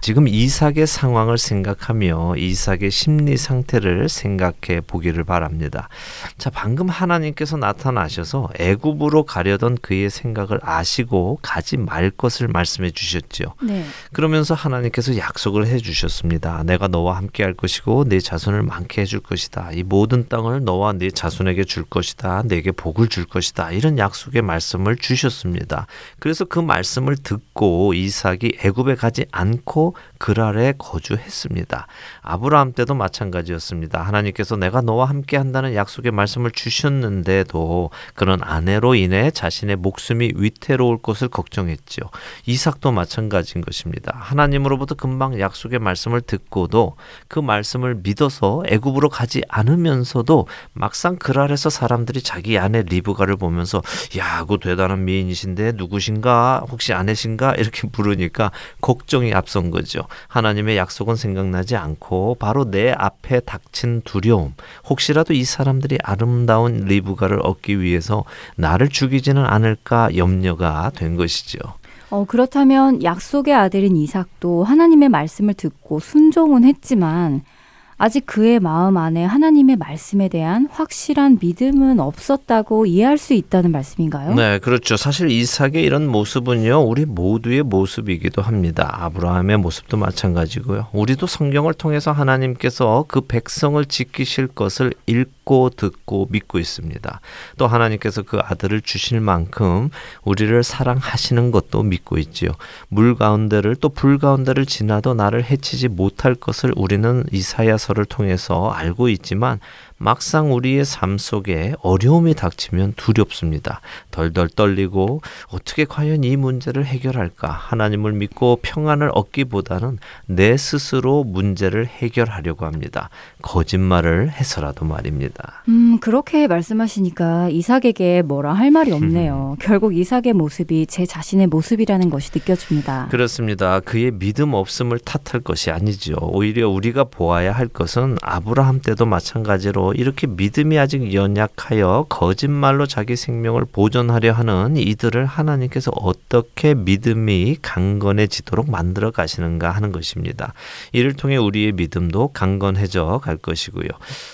지금 이삭의 상황을 생각하며 이삭의 심리 상태를 생각해 보기를 바랍니다. 자, 방금 하나님께서 나타나셔서 애굽으로 가려던 그의 생각을 아시고 가지 말 것을 말씀해 주셨죠. 네. 그러면서 하나님께서 약속을 해 주셨습니다. 내가 너와 함께 할 것이고 내 자손을 많게 해줄 것이다. 이 모든 땅을 너와 네 자손에게 줄 것이다. 내게 복을 줄 것이다. 이런 약속의 말씀을 주셨습니다. 그래서 그 말씀을 듣고 이삭이 애굽에 가지 않고 그랄에 거주했습니다. 아브라함 때도 마찬가지였습니다. 하나님께서 내가 너와 함께 한다는 약속의 말씀을 주셨는데도 그런 아내로 인해 자신의 목숨이 위태로울 것을 걱정했죠. 이삭도 마찬가지인 것입니다. 하나님으로부터 금방 약속의 말씀을 듣고도 그 말씀을 믿어서 애굽으로 가지 않으면서도 막상 그랄에서 사람들이 자기 아내 리브가를 보면서 야, 그 대단한 미인이신데 누구신가? 혹시 아내신가? 이렇게 물으니까 걱정이 앞선 거죠. 하나님의 약속은 생각나지 않고 바로 내 앞에 닥친 두려움. 혹시라도 이 사람들이 아름다운 리브가를 얻기 위해서 나를 죽이지는 않을까 염려가 된 것이죠. 어, 그렇다면 약속의 아들인 이삭도 하나님의 말씀을 듣고 순종은 했지만 아직 그의 마음 안에 하나님의 말씀에 대한 확실한 믿음은 없었다고 이해할 수 있다는 말씀인가요? 네, 그렇죠. 사실 이삭의 이런 모습은요, 우리 모두의 모습이기도 합니다. 아브라함의 모습도 마찬가지고요. 우리도 성경을 통해서 하나님께서 그 백성을 지키실 것을 읽고 듣고 믿고 있습니다. 또 하나님께서 그 아들을 주실 만큼 우리를 사랑하시는 것도 믿고 있지요. 물 가운데를 또 불 가운데를 지나도 나를 해치지 못할 것을 우리는 이사야 서를 통해서 알고 있지만 막상 우리의 삶 속에 어려움이 닥치면 두렵습니다. 덜덜 떨리고 어떻게 과연 이 문제를 해결할까? 하나님을 믿고 평안을 얻기보다는 내 스스로 문제를 해결하려고 합니다. 거짓말을 해서라도 말입니다. 음, 그렇게 말씀하시니까 이삭에게 뭐라 할 말이 없네요. 결국 이삭의 모습이 제 자신의 모습이라는 것이 느껴집니다. 그렇습니다. 그의 믿음 없음을 탓할 것이 아니죠. 오히려 우리가 보아야 할 것은 아브라함 때도 마찬가지로 이렇게 믿음이 아직 연약하여 거짓말로 자기 생명을 보존하려 하는 이들을 하나님께서 어떻게 믿음이 강건해지도록 만들어 가시는가 하는 것입니다. 이를 통해 우리의 믿음도 강건해져 갈 것이고요.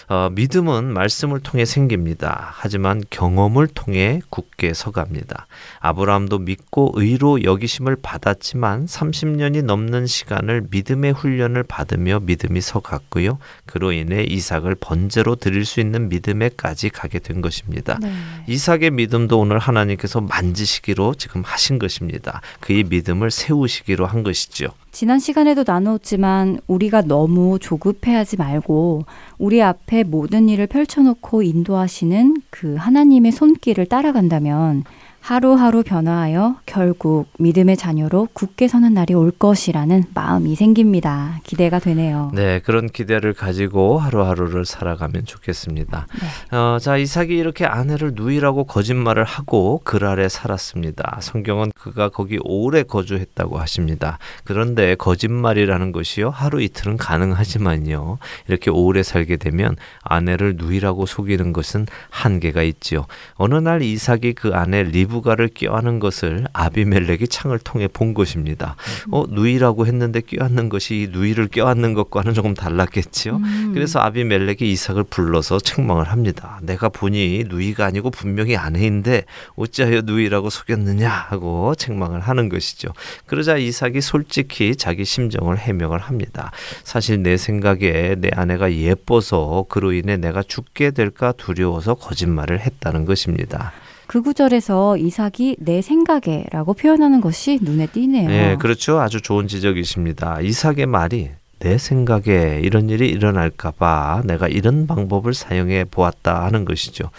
어, 믿음은 말씀을 통해 생깁니다. 하지만 경험을 통해 굳게 서갑니다. 아브라함도 믿고 의로 여기심을 받았지만 30년이 넘는 시간을 믿음의 훈련을 받으며 믿음이 서갔고요. 그로 인해 이삭을 번제로 드릴 수 있는 믿음에까지 가게 된 것입니다. 네. 이삭의 믿음도 오늘 하나님께서 만지시기로 지금 하신 것입니다. 그의 믿음을 세우시기로 한 것이죠. 지난 시간에도 나누었지만 우리가 너무 조급해하지 말고 우리 앞에 모든 일을 펼쳐놓고 인도하시는 그 하나님의 손길을 따라간다면 하루하루 변화하여 결국 믿음의 자녀로 굳게 서는 날이 올 것이라는 마음이 생깁니다. 기대가 되네요. 네, 그런 기대를 가지고 하루하루를 살아가면 좋겠습니다. 네. 어, 자, 이삭이 이렇게 아내를 누이라고 거짓말을 하고 그 아래 살았습니다. 성경은 그가 거기 오래 거주했다고 하십니다. 그런데 거짓말이라는 것이요, 하루 이틀은 가능하지만요, 이렇게 오래 살게 되면 아내를 누이라고 속이는 것은 한계가 있지요. 어느 날 이삭이 그 아내 리브 리브가를 껴안는 것을 아비멜렉이 창을 통해 본 것입니다. 어, 누이라고 했는데 껴안는 것이 누이를 껴안는 것과는 조금 달랐겠지요. 음. 그래서 아비멜렉이 이삭을 불러서 책망을 합니다. 내가 보니 누이가 아니고 분명히 아내인데 어찌하여 누이라고 속였느냐 하고 책망을 하는 것이죠. 그러자 이삭이 솔직히 자기 심정을 해명을 합니다. 사실 내 생각에 내 아내가 예뻐서 그로 인해 내가 죽게 될까 두려워서 거짓말을 했다는 것입니다. 그 구절에서 이삭이 내 생각에라고 표현하는 것이 눈에 띄네요. 네, 그렇죠. 아주 좋은 지적이십니다. 이삭의 말이 내 생각에 이런 일이 일어날까봐 내가 이런 방법을 사용해 보았다 하는 것이죠.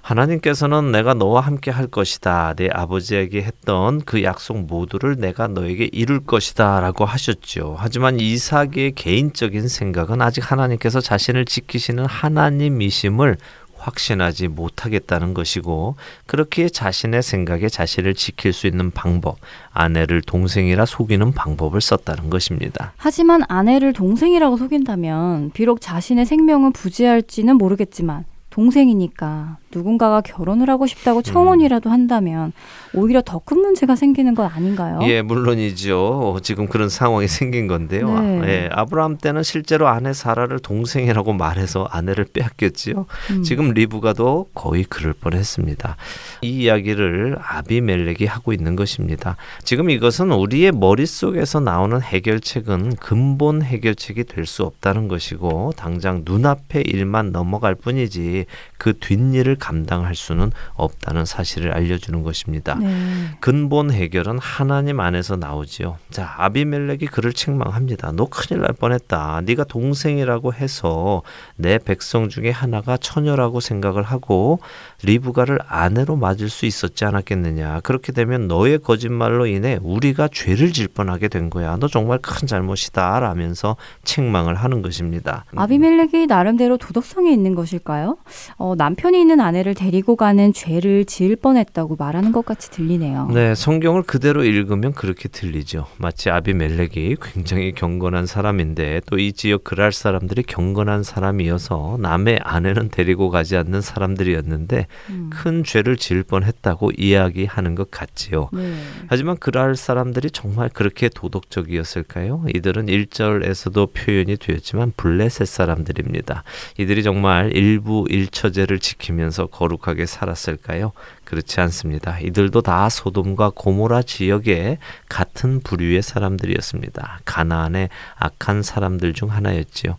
하나님께서는 내가 너와 함께 할 것이다. 내 아버지에게 했던 그 약속 모두를 내가 너에게 이룰 것이다. 라고 하셨죠. 하지만 이삭의 개인적인 생각은 아직 하나님께서 자신을 지키시는 하나님이심을 확신하지 못하겠다는 것이고 그렇게 자신의 생각에 자신을 지킬 수 있는 방법, 아내를 동생이라 속이는 방법을 썼다는 것입니다. 하지만 아내를 동생이라고 속인다면 비록 자신의 생명은 부재할지는 모르겠지만 동생이니까 누군가가 결혼을 하고 싶다고 청혼이라도 한다면 오히려 더 큰 문제가 생기는 건 아닌가요? 예, 물론이죠. 지금 그런 상황이 생긴 건데요. 네. 예, 아브라함 때는 실제로 아내 사라를 동생이라고 말해서 아내를 빼앗겼지요. 음. 지금 리브가도 거의 그럴 뻔했습니다. 이 이야기를 아비멜렉이 하고 있는 것입니다. 지금 이것은 우리의 머릿속에서 나오는 해결책은 근본 해결책이 될 수 없다는 것이고 당장 눈앞의 일만 넘어갈 뿐이지 그 뒷일을 감당할 수는 없다는 사실을 알려주는 것입니다. 네. 근본 해결은 하나님 안에서 나오지요. 자, 아비멜렉이 그를 책망합니다. 너 큰일 날 뻔했다. 네가 동생이라고 해서 내 백성 중에 하나가 처녀라고 생각을 하고 리브가를 아내로 맞을 수 있었지 않았겠느냐. 그렇게 되면 너의 거짓말로 인해 우리가 죄를 질 뻔하게 된 거야. 너 정말 큰 잘못이다. 라면서 책망을 하는 것입니다. 아비멜렉이 나름대로 도덕성이 있는 것일까요? 어, 남편이 있는 아내 를 데리고 가는 죄를 지을 뻔했다고 말하는 것 같이 들리네요. 네, 성경을 그대로 읽으면 그렇게 들리죠. 마치 아비멜렉이 굉장히 경건한 사람인데 또 이 지역 그랄 사람들이 경건한 사람이어서 남의 아내는 데리고 가지 않는 사람들이었는데 음. 큰 죄를 지을 뻔했다고 이야기하는 것 같지요. 네. 하지만 그랄 사람들이 정말 그렇게 도덕적이었을까요? 이들은 1절에서도 표현이 되었지만 블레셋 사람들입니다. 이들이 정말 일부 일처제를 지키면서 거룩하게 살았을까요? 그렇지 않습니다. 이들도 다 소돔과 고모라 지역의 같은 부류의 사람들이었습니다. 가나안의 악한 사람들 중 하나였지요.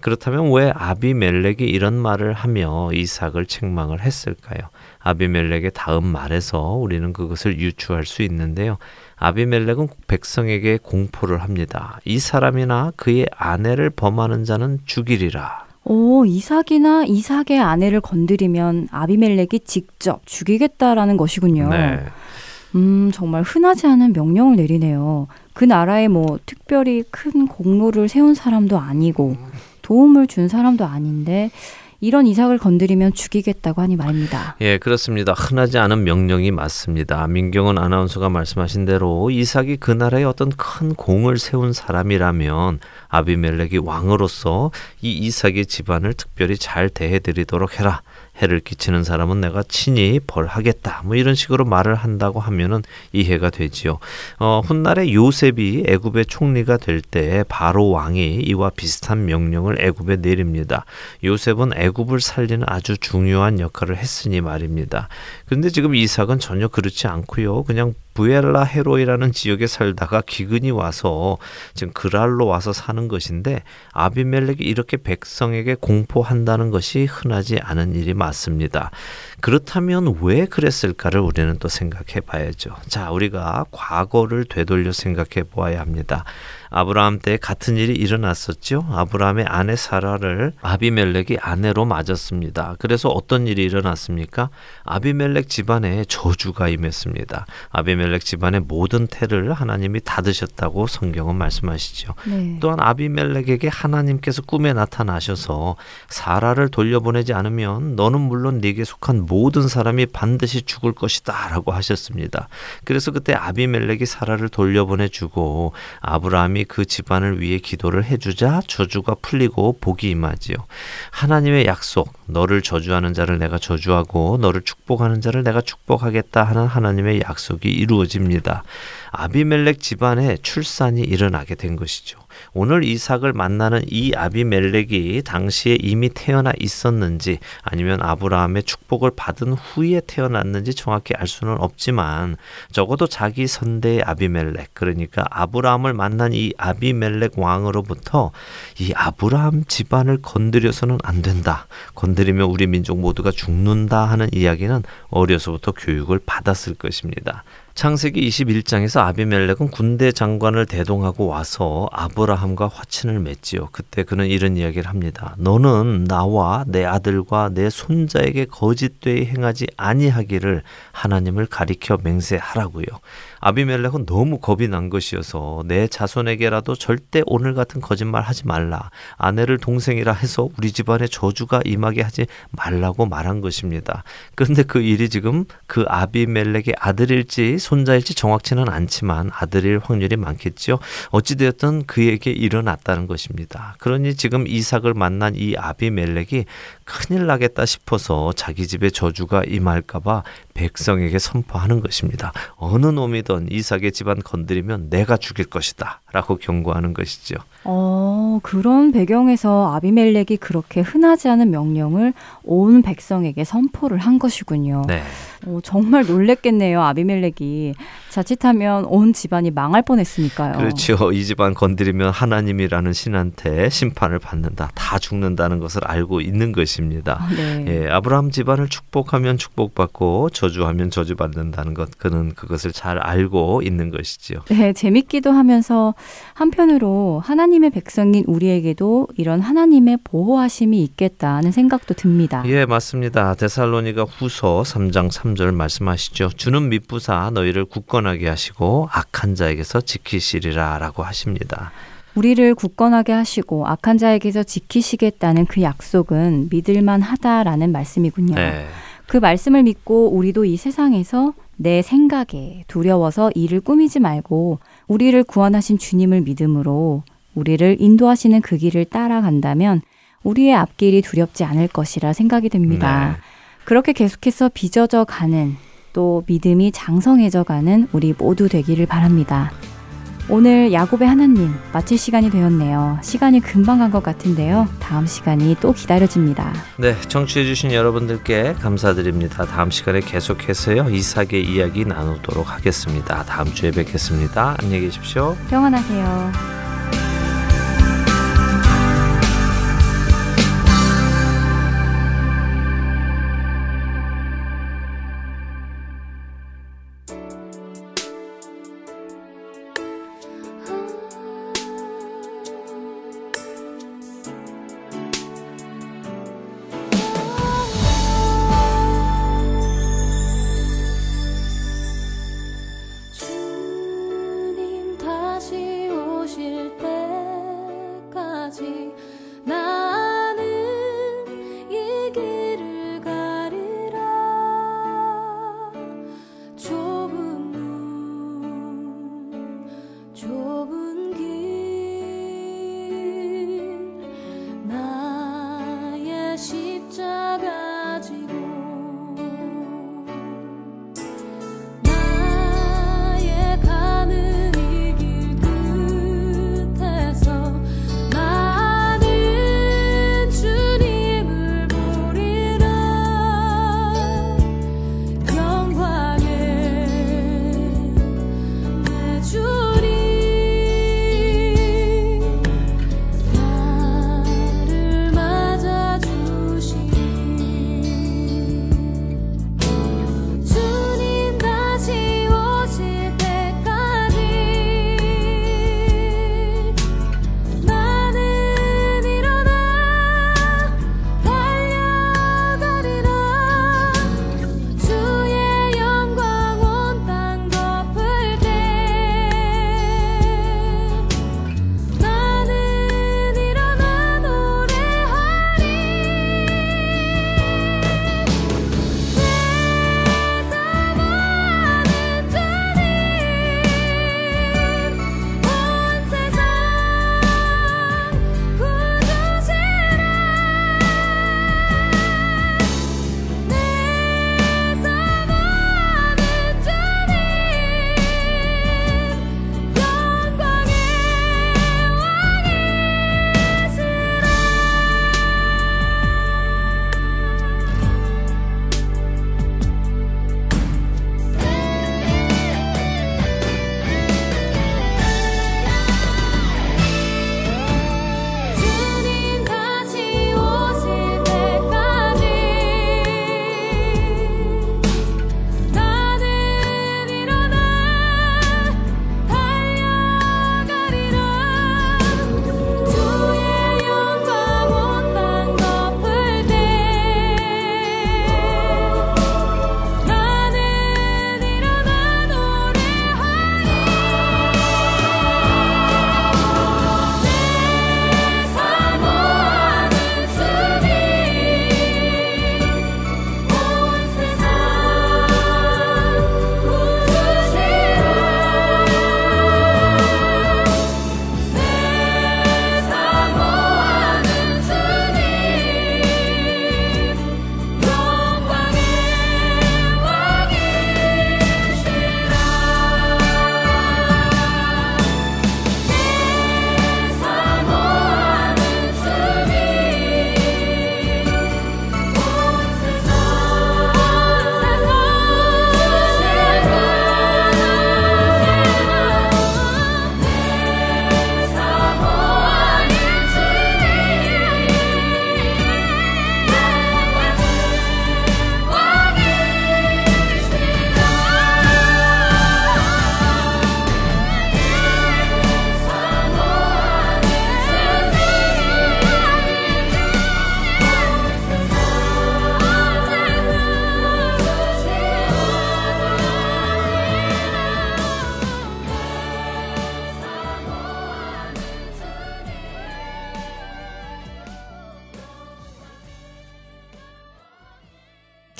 그렇다면 왜 아비멜렉이 이런 말을 하며 이삭을 책망을 했을까요? 아비멜렉의 다음 말에서 우리는 그것을 유추할 수 있는데요. 아비멜렉은 백성에게 공포를 합니다. 이 사람이나 그의 아내를 범하는 자는 죽이리라. 오, 이삭이나 이삭의 아내를 건드리면 아비멜렉이 직접 죽이겠다라는 것이군요. 네. 음, 정말 흔하지 않은 명령을 내리네요. 그 나라에 뭐 특별히 큰 공로를 세운 사람도 아니고 도움을 준 사람도 아닌데 이런 이삭을 건드리면 죽이겠다고 하니 말입니다. 예, 그렇습니다. 흔하지 않은 명령이 맞습니다. 민경은 아나운서가 말씀하신 대로 이삭이 그 나라에 어떤 큰 공을 세운 사람이라면 아비멜렉이 왕으로서 이 이삭의 집안을 특별히 잘 대해드리도록 해라. 해를 끼치는 사람은 내가 친히 벌하겠다. 뭐 이런 식으로 말을 한다고 하면은 이해가 되지요. 어, 훗날에 요셉이 애굽의 총리가 될 때 바로 왕이 이와 비슷한 명령을 애굽에 내립니다. 요셉은 애굽을 살리는 아주 중요한 역할을 했으니 말입니다. 그런데 지금 이삭은 전혀 그렇지 않고요. 그냥 부엘라 헤로이라는 지역에 살다가 기근이 와서 지금 그랄로 와서 사는 것인데 아비멜렉이 이렇게 백성에게 공포한다는 것이 흔하지 않은 일이 맞습니다. 그렇다면 왜 그랬을까를 우리는 또 생각해 봐야죠. 자, 우리가 과거를 되돌려 생각해 보아야 합니다. 아브라함 때 같은 일이 일어났었죠. 아브라함의 아내 사라를 아비멜렉이 아내로 맞았습니다. 그래서 어떤 일이 일어났습니까? 아비멜렉 집안에 저주가 임했습니다. 아비멜렉 집안의 모든 태를 하나님이 닫으셨다고 성경은 말씀하시죠. 네. 또한 아비멜렉에게 하나님께서 꿈에 나타나셔서 사라를 돌려보내지 않으면 너는 물론 네게 속한 모든 사람이 반드시 죽을 것이다라고 하셨습니다. 그래서 그때 아비멜렉이 사라를 돌려보내 주고 아브라함이 그 집안을 위해 기도를 해주자 저주가 풀리고 복이 임하지요. 하나님의 약속, 너를 저주하는 자를 내가 저주하고 너를 축복하는 자를 내가 축복하겠다 하는 하나님의 약속이 이루어집니다. 아비멜렉 집안에 출산이 일어나게 된 것이죠. 오늘 이삭을 만나는 이 아비멜렉이 당시에 이미 태어나 있었는지 아니면 아브라함의 축복을 받은 후에 태어났는지 정확히 알 수는 없지만 적어도 자기 선대의 아비멜렉 그러니까 아브라함을 만난 이 아비멜렉 왕으로부터 이 아브라함 집안을 건드려서는 안 된다. 건드리면 우리 민족 모두가 죽는다 하는 이야기는 어려서부터 교육을 받았을 것입니다. 창세기 21장에서 아비멜렉은 군대 장관을 대동하고 와서 아브라함과 화친을 맺지요. 그때 그는 이런 이야기를 합니다. 너는 나와 내 아들과 내 손자에게 거짓되이 행하지 아니하기를 하나님을 가리켜 맹세하라고요. 아비멜렉은 너무 겁이 난 것이어서 내 자손에게라도 절대 오늘 같은 거짓말 하지 말라. 아내를 동생이라 해서 우리 집안에 저주가 임하게 하지 말라고 말한 것입니다. 그런데 그 일이 지금 그 아비멜렉의 아들일지 손자일지 정확치는 않지만 아들일 확률이 많겠지요. 어찌되었든 그에게 일어났다는 것입니다. 그러니 지금 이삭을 만난 이 아비멜렉이 큰일 나겠다 싶어서 자기 집에 저주가 임할까봐 백성에게 선포하는 것입니다. 어느 놈이든 이삭의 집안 건드리면 내가 죽일 것이다. 라고 경고하는 것이죠. 어, 그런 배경에서 아비멜렉이 그렇게 흔하지 않은 명령을 온 백성에게 선포를 한 것이군요. 네. 어, 정말 놀랬겠네요, 아비멜렉이. 자칫하면 온 집안이 망할 뻔했으니까요. 그렇죠. 이 집안 건드리면 하나님이라는 신한테 심판을 받는다. 다 죽는다는 것을 알고 있는 것입니다. 아, 네. 예, 아브라함 집안을 축복하면 축복받고 저주하면 저주받는다는 것 그는 그것을 잘 알고 있는 것이지요. 네, 재밌기도 하면서 한편으로 하나님의 백성인 우리에게도 이런 하나님의 보호하심이 있겠다는 생각도 듭니다. 예, 맞습니다. 데살로니가 후서 3장 3절 말씀하시죠. 주는 미부사 너희를 굳건하게 하시고 악한 자에게서 지키시리라라고 하십니다. 우리를 굳건하게 하시고 악한 자에게서 지키시겠다는 그 약속은 믿을만 하다라는 말씀이군요. 네. 그 말씀을 믿고 우리도 이 세상에서 내 생각에 두려워서 일을 꾸미지 말고 우리를 구원하신 주님을 믿음으로 우리를 인도하시는 그 길을 따라간다면 우리의 앞길이 두렵지 않을 것이라 생각이 됩니다. 네. 그렇게 계속해서 빚어져 가는 또 믿음이 장성해져 가는 우리 모두 되기를 바랍니다. 오늘 야곱의 하나님 마칠 시간이 되었네요. 시간이 금방 간 것 같은데요. 다음 시간이 또 기다려집니다. 네, 청취해주신 여러분들께 감사드립니다. 다음 시간에 계속해서요 이삭의 이야기 나누도록 하겠습니다. 다음 주에 뵙겠습니다. 안녕히 계십시오. 평안하세요.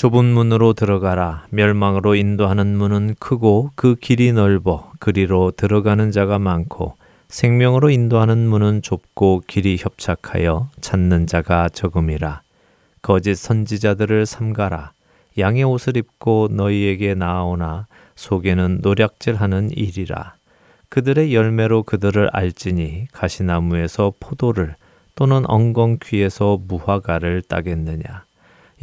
좁은 문으로 들어가라. 멸망으로 인도하는 문은 크고 그 길이 넓어 그리로 들어가는 자가 많고 생명으로 인도하는 문은 좁고 길이 협착하여 찾는 자가 적음이라. 거짓 선지자들을 삼가라. 양의 옷을 입고 너희에게 나아오나 속에는 노략질하는 일이라. 그들의 열매로 그들을 알지니 가시나무에서 포도를 또는 엉겅퀴에서 무화과를 따겠느냐.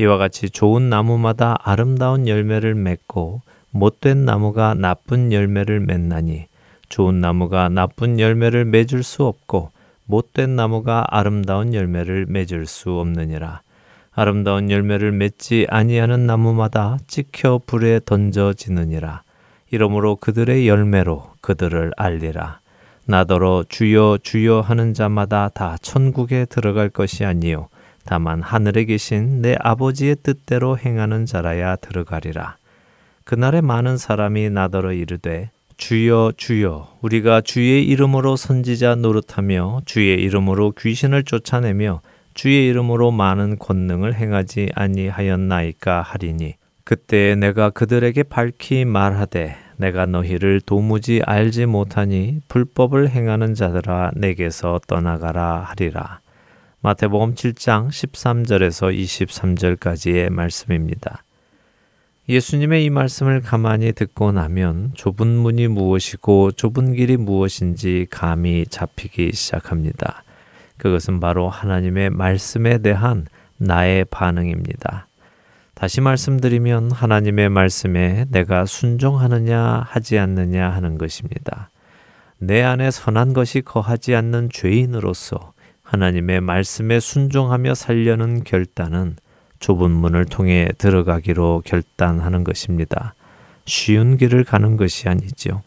이와 같이 좋은 나무마다 아름다운 열매를 맺고 못된 나무가 나쁜 열매를 맺나니 좋은 나무가 나쁜 열매를 맺을 수 없고 못된 나무가 아름다운 열매를 맺을 수 없느니라. 아름다운 열매를 맺지 아니하는 나무마다 찍혀 불에 던져지느니라. 이러므로 그들의 열매로 그들을 알리라. 나더러 주여 주여 하는 자마다 다 천국에 들어갈 것이 아니요 다만 하늘에 계신 내 아버지의 뜻대로 행하는 자라야 들어가리라. 그날에 많은 사람이 나더러 이르되 주여 주여 우리가 주의 이름으로 선지자 노릇하며 주의 이름으로 귀신을 쫓아내며 주의 이름으로 많은 권능을 행하지 아니하였나이까 하리니 그때 내가 그들에게 밝히 말하되 내가 너희를 도무지 알지 못하니 불법을 행하는 자들아 내게서 떠나가라 하리라. 마태복음 7장 13절에서 23절까지의 말씀입니다. 예수님의 이 말씀을 가만히 듣고 나면 좁은 문이 무엇이고 좁은 길이 무엇인지 감이 잡히기 시작합니다. 그것은 바로 하나님의 말씀에 대한 나의 반응입니다. 다시 말씀드리면 하나님의 말씀에 내가 순종하느냐 하지 않느냐 하는 것입니다. 내 안에 선한 것이 거하지 않는 죄인으로서 하나님의 말씀에 순종하며 살려는 결단은 좁은 문을 통해 들어가기로 결단하는 것입니다. 쉬운 길을 가는 것이 아니죠.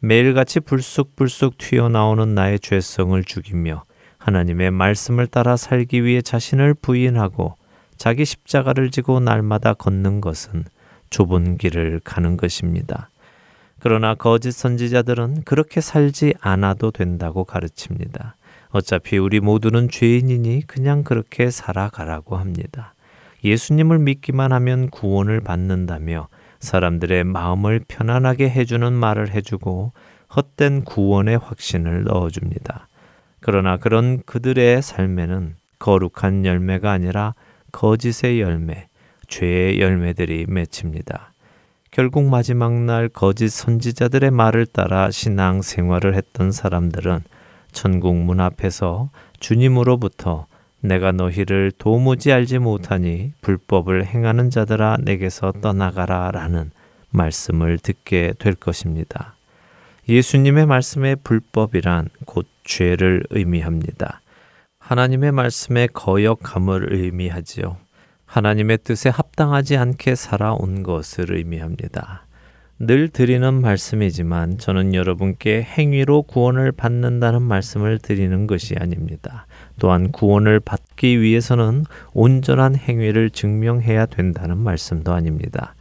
매일같이 불쑥불쑥 튀어나오는 나의 죄성을 죽이며 하나님의 말씀을 따라 살기 위해 자신을 부인하고 자기 십자가를 지고 날마다 걷는 것은 좁은 길을 가는 것입니다. 그러나 거짓 선지자들은 그렇게 살지 않아도 된다고 가르칩니다. 어차피 우리 모두는 죄인이니 그냥 그렇게 살아가라고 합니다. 예수님을 믿기만 하면 구원을 받는다며 사람들의 마음을 편안하게 해주는 말을 해주고 헛된 구원의 확신을 넣어줍니다. 그러나 그런 그들의 삶에는 거룩한 열매가 아니라 거짓의 열매, 죄의 열매들이 맺힙니다. 결국 마지막 날 거짓 선지자들의 말을 따라 신앙 생활을 했던 사람들은 천국 문 앞에서 주님으로부터 내가 너희를 도무지 알지 못하니 불법을 행하는 자들아 내게서 떠나가라 라는 말씀을 듣게 될 것입니다. 예수님의 말씀의 불법이란 곧 죄를 의미합니다. 하나님의 말씀의 거역함을 의미하지요. 하나님의 뜻에 합당하지 않게 살아온 것을 의미합니다. 늘 드리는 말씀이지만 저는 여러분께 행위로 구원을 받는다는 말씀을 드리는 것이 아닙니다. 또한 구원을 받기 위해서는 온전한 행위를 증명해야 된다는 말씀도 아닙니다.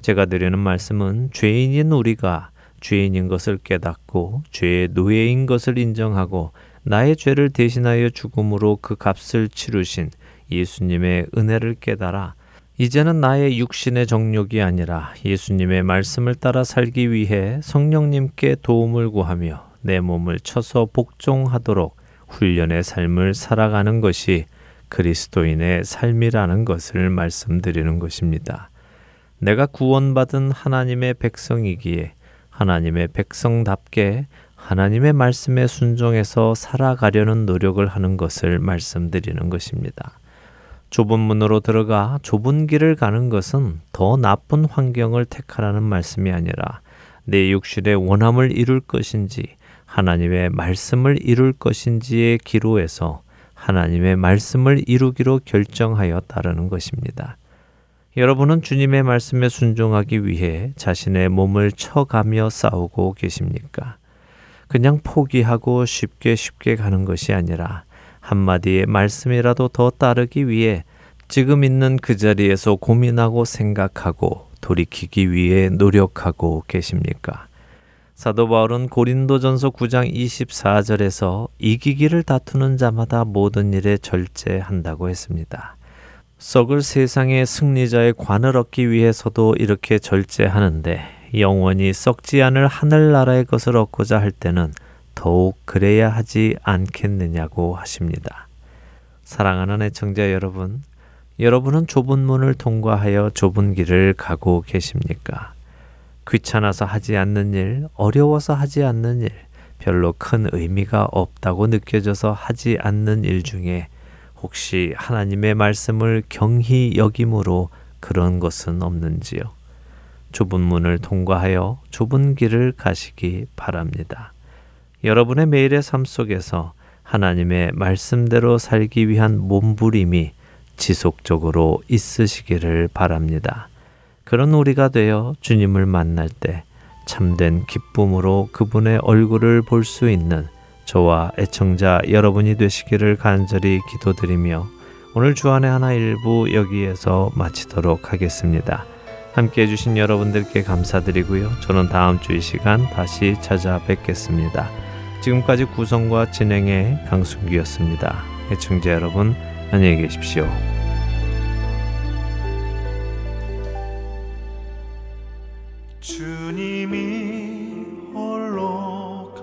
제가 드리는 말씀은 죄인인 우리가 죄인인 것을 깨닫고 죄의 노예인 것을 인정하고 나의 죄를 대신하여 죽음으로 그 값을 치르신 예수님의 은혜를 깨달아 이제는 나의 육신의 정욕이 아니라 예수님의 말씀을 따라 살기 위해 성령님께 도움을 구하며 내 몸을 쳐서 복종하도록 훈련의 삶을 살아가는 것이 그리스도인의 삶이라는 것을 말씀드리는 것입니다. 내가 구원받은 하나님의 백성이기에 하나님의 백성답게 하나님의 말씀에 순종해서 살아가려는 노력을 하는 것을 말씀드리는 것입니다. 좁은 문으로 들어가 좁은 길을 가는 것은 더 나쁜 환경을 택하라는 말씀이 아니라 내 육신의 원함을 이룰 것인지 하나님의 말씀을 이룰 것인지의 기로에서 하나님의 말씀을 이루기로 결정하여 따르는 것입니다. 여러분은 주님의 말씀에 순종하기 위해 자신의 몸을 쳐가며 싸우고 계십니까? 그냥 포기하고 쉽게 쉽게 가는 것이 아니라 한마디의 말씀이라도 더 따르기 위해 지금 있는 그 자리에서 고민하고 생각하고 돌이키기 위해 노력하고 계십니까? 사도 바울은 고린도전서 9장 24절에서 이기기를 다투는 자마다 모든 일에 절제한다고 했습니다. 썩을 세상의 승리자의 관을 얻기 위해서도 이렇게 절제하는데 영원히 썩지 않을 하늘나라의 것을 얻고자 할 때는 더욱 그래야 하지 않겠느냐고 하십니다. 사랑하는 애청자 여러분, 여러분은 좁은 문을 통과하여 좁은 길을 가고 계십니까? 귀찮아서 하지 않는 일, 어려워서 하지 않는 일, 별로 큰 의미가 없다고 느껴져서 하지 않는 일 중에 혹시 하나님의 말씀을 경히 여김으로 그런 것은 없는지요? 좁은 문을 통과하여 좁은 길을 가시기 바랍니다. 여러분의 매일의 삶 속에서 하나님의 말씀대로 살기 위한 몸부림이 지속적으로 있으시기를 바랍니다. 그런 우리가 되어 주님을 만날 때 참된 기쁨으로 그분의 얼굴을 볼 수 있는 저와 애청자 여러분이 되시기를 간절히 기도드리며 오늘 주안의 하나 일부 여기에서 마치도록 하겠습니다. 함께 해주신 여러분들께 감사드리고요. 저는 다음 주 이 시간 다시 찾아뵙겠습니다. 지금까지 구성과 진행의 강순기였습니다. 애청자 여러분, 안녕히 계십시오. 주님이 홀로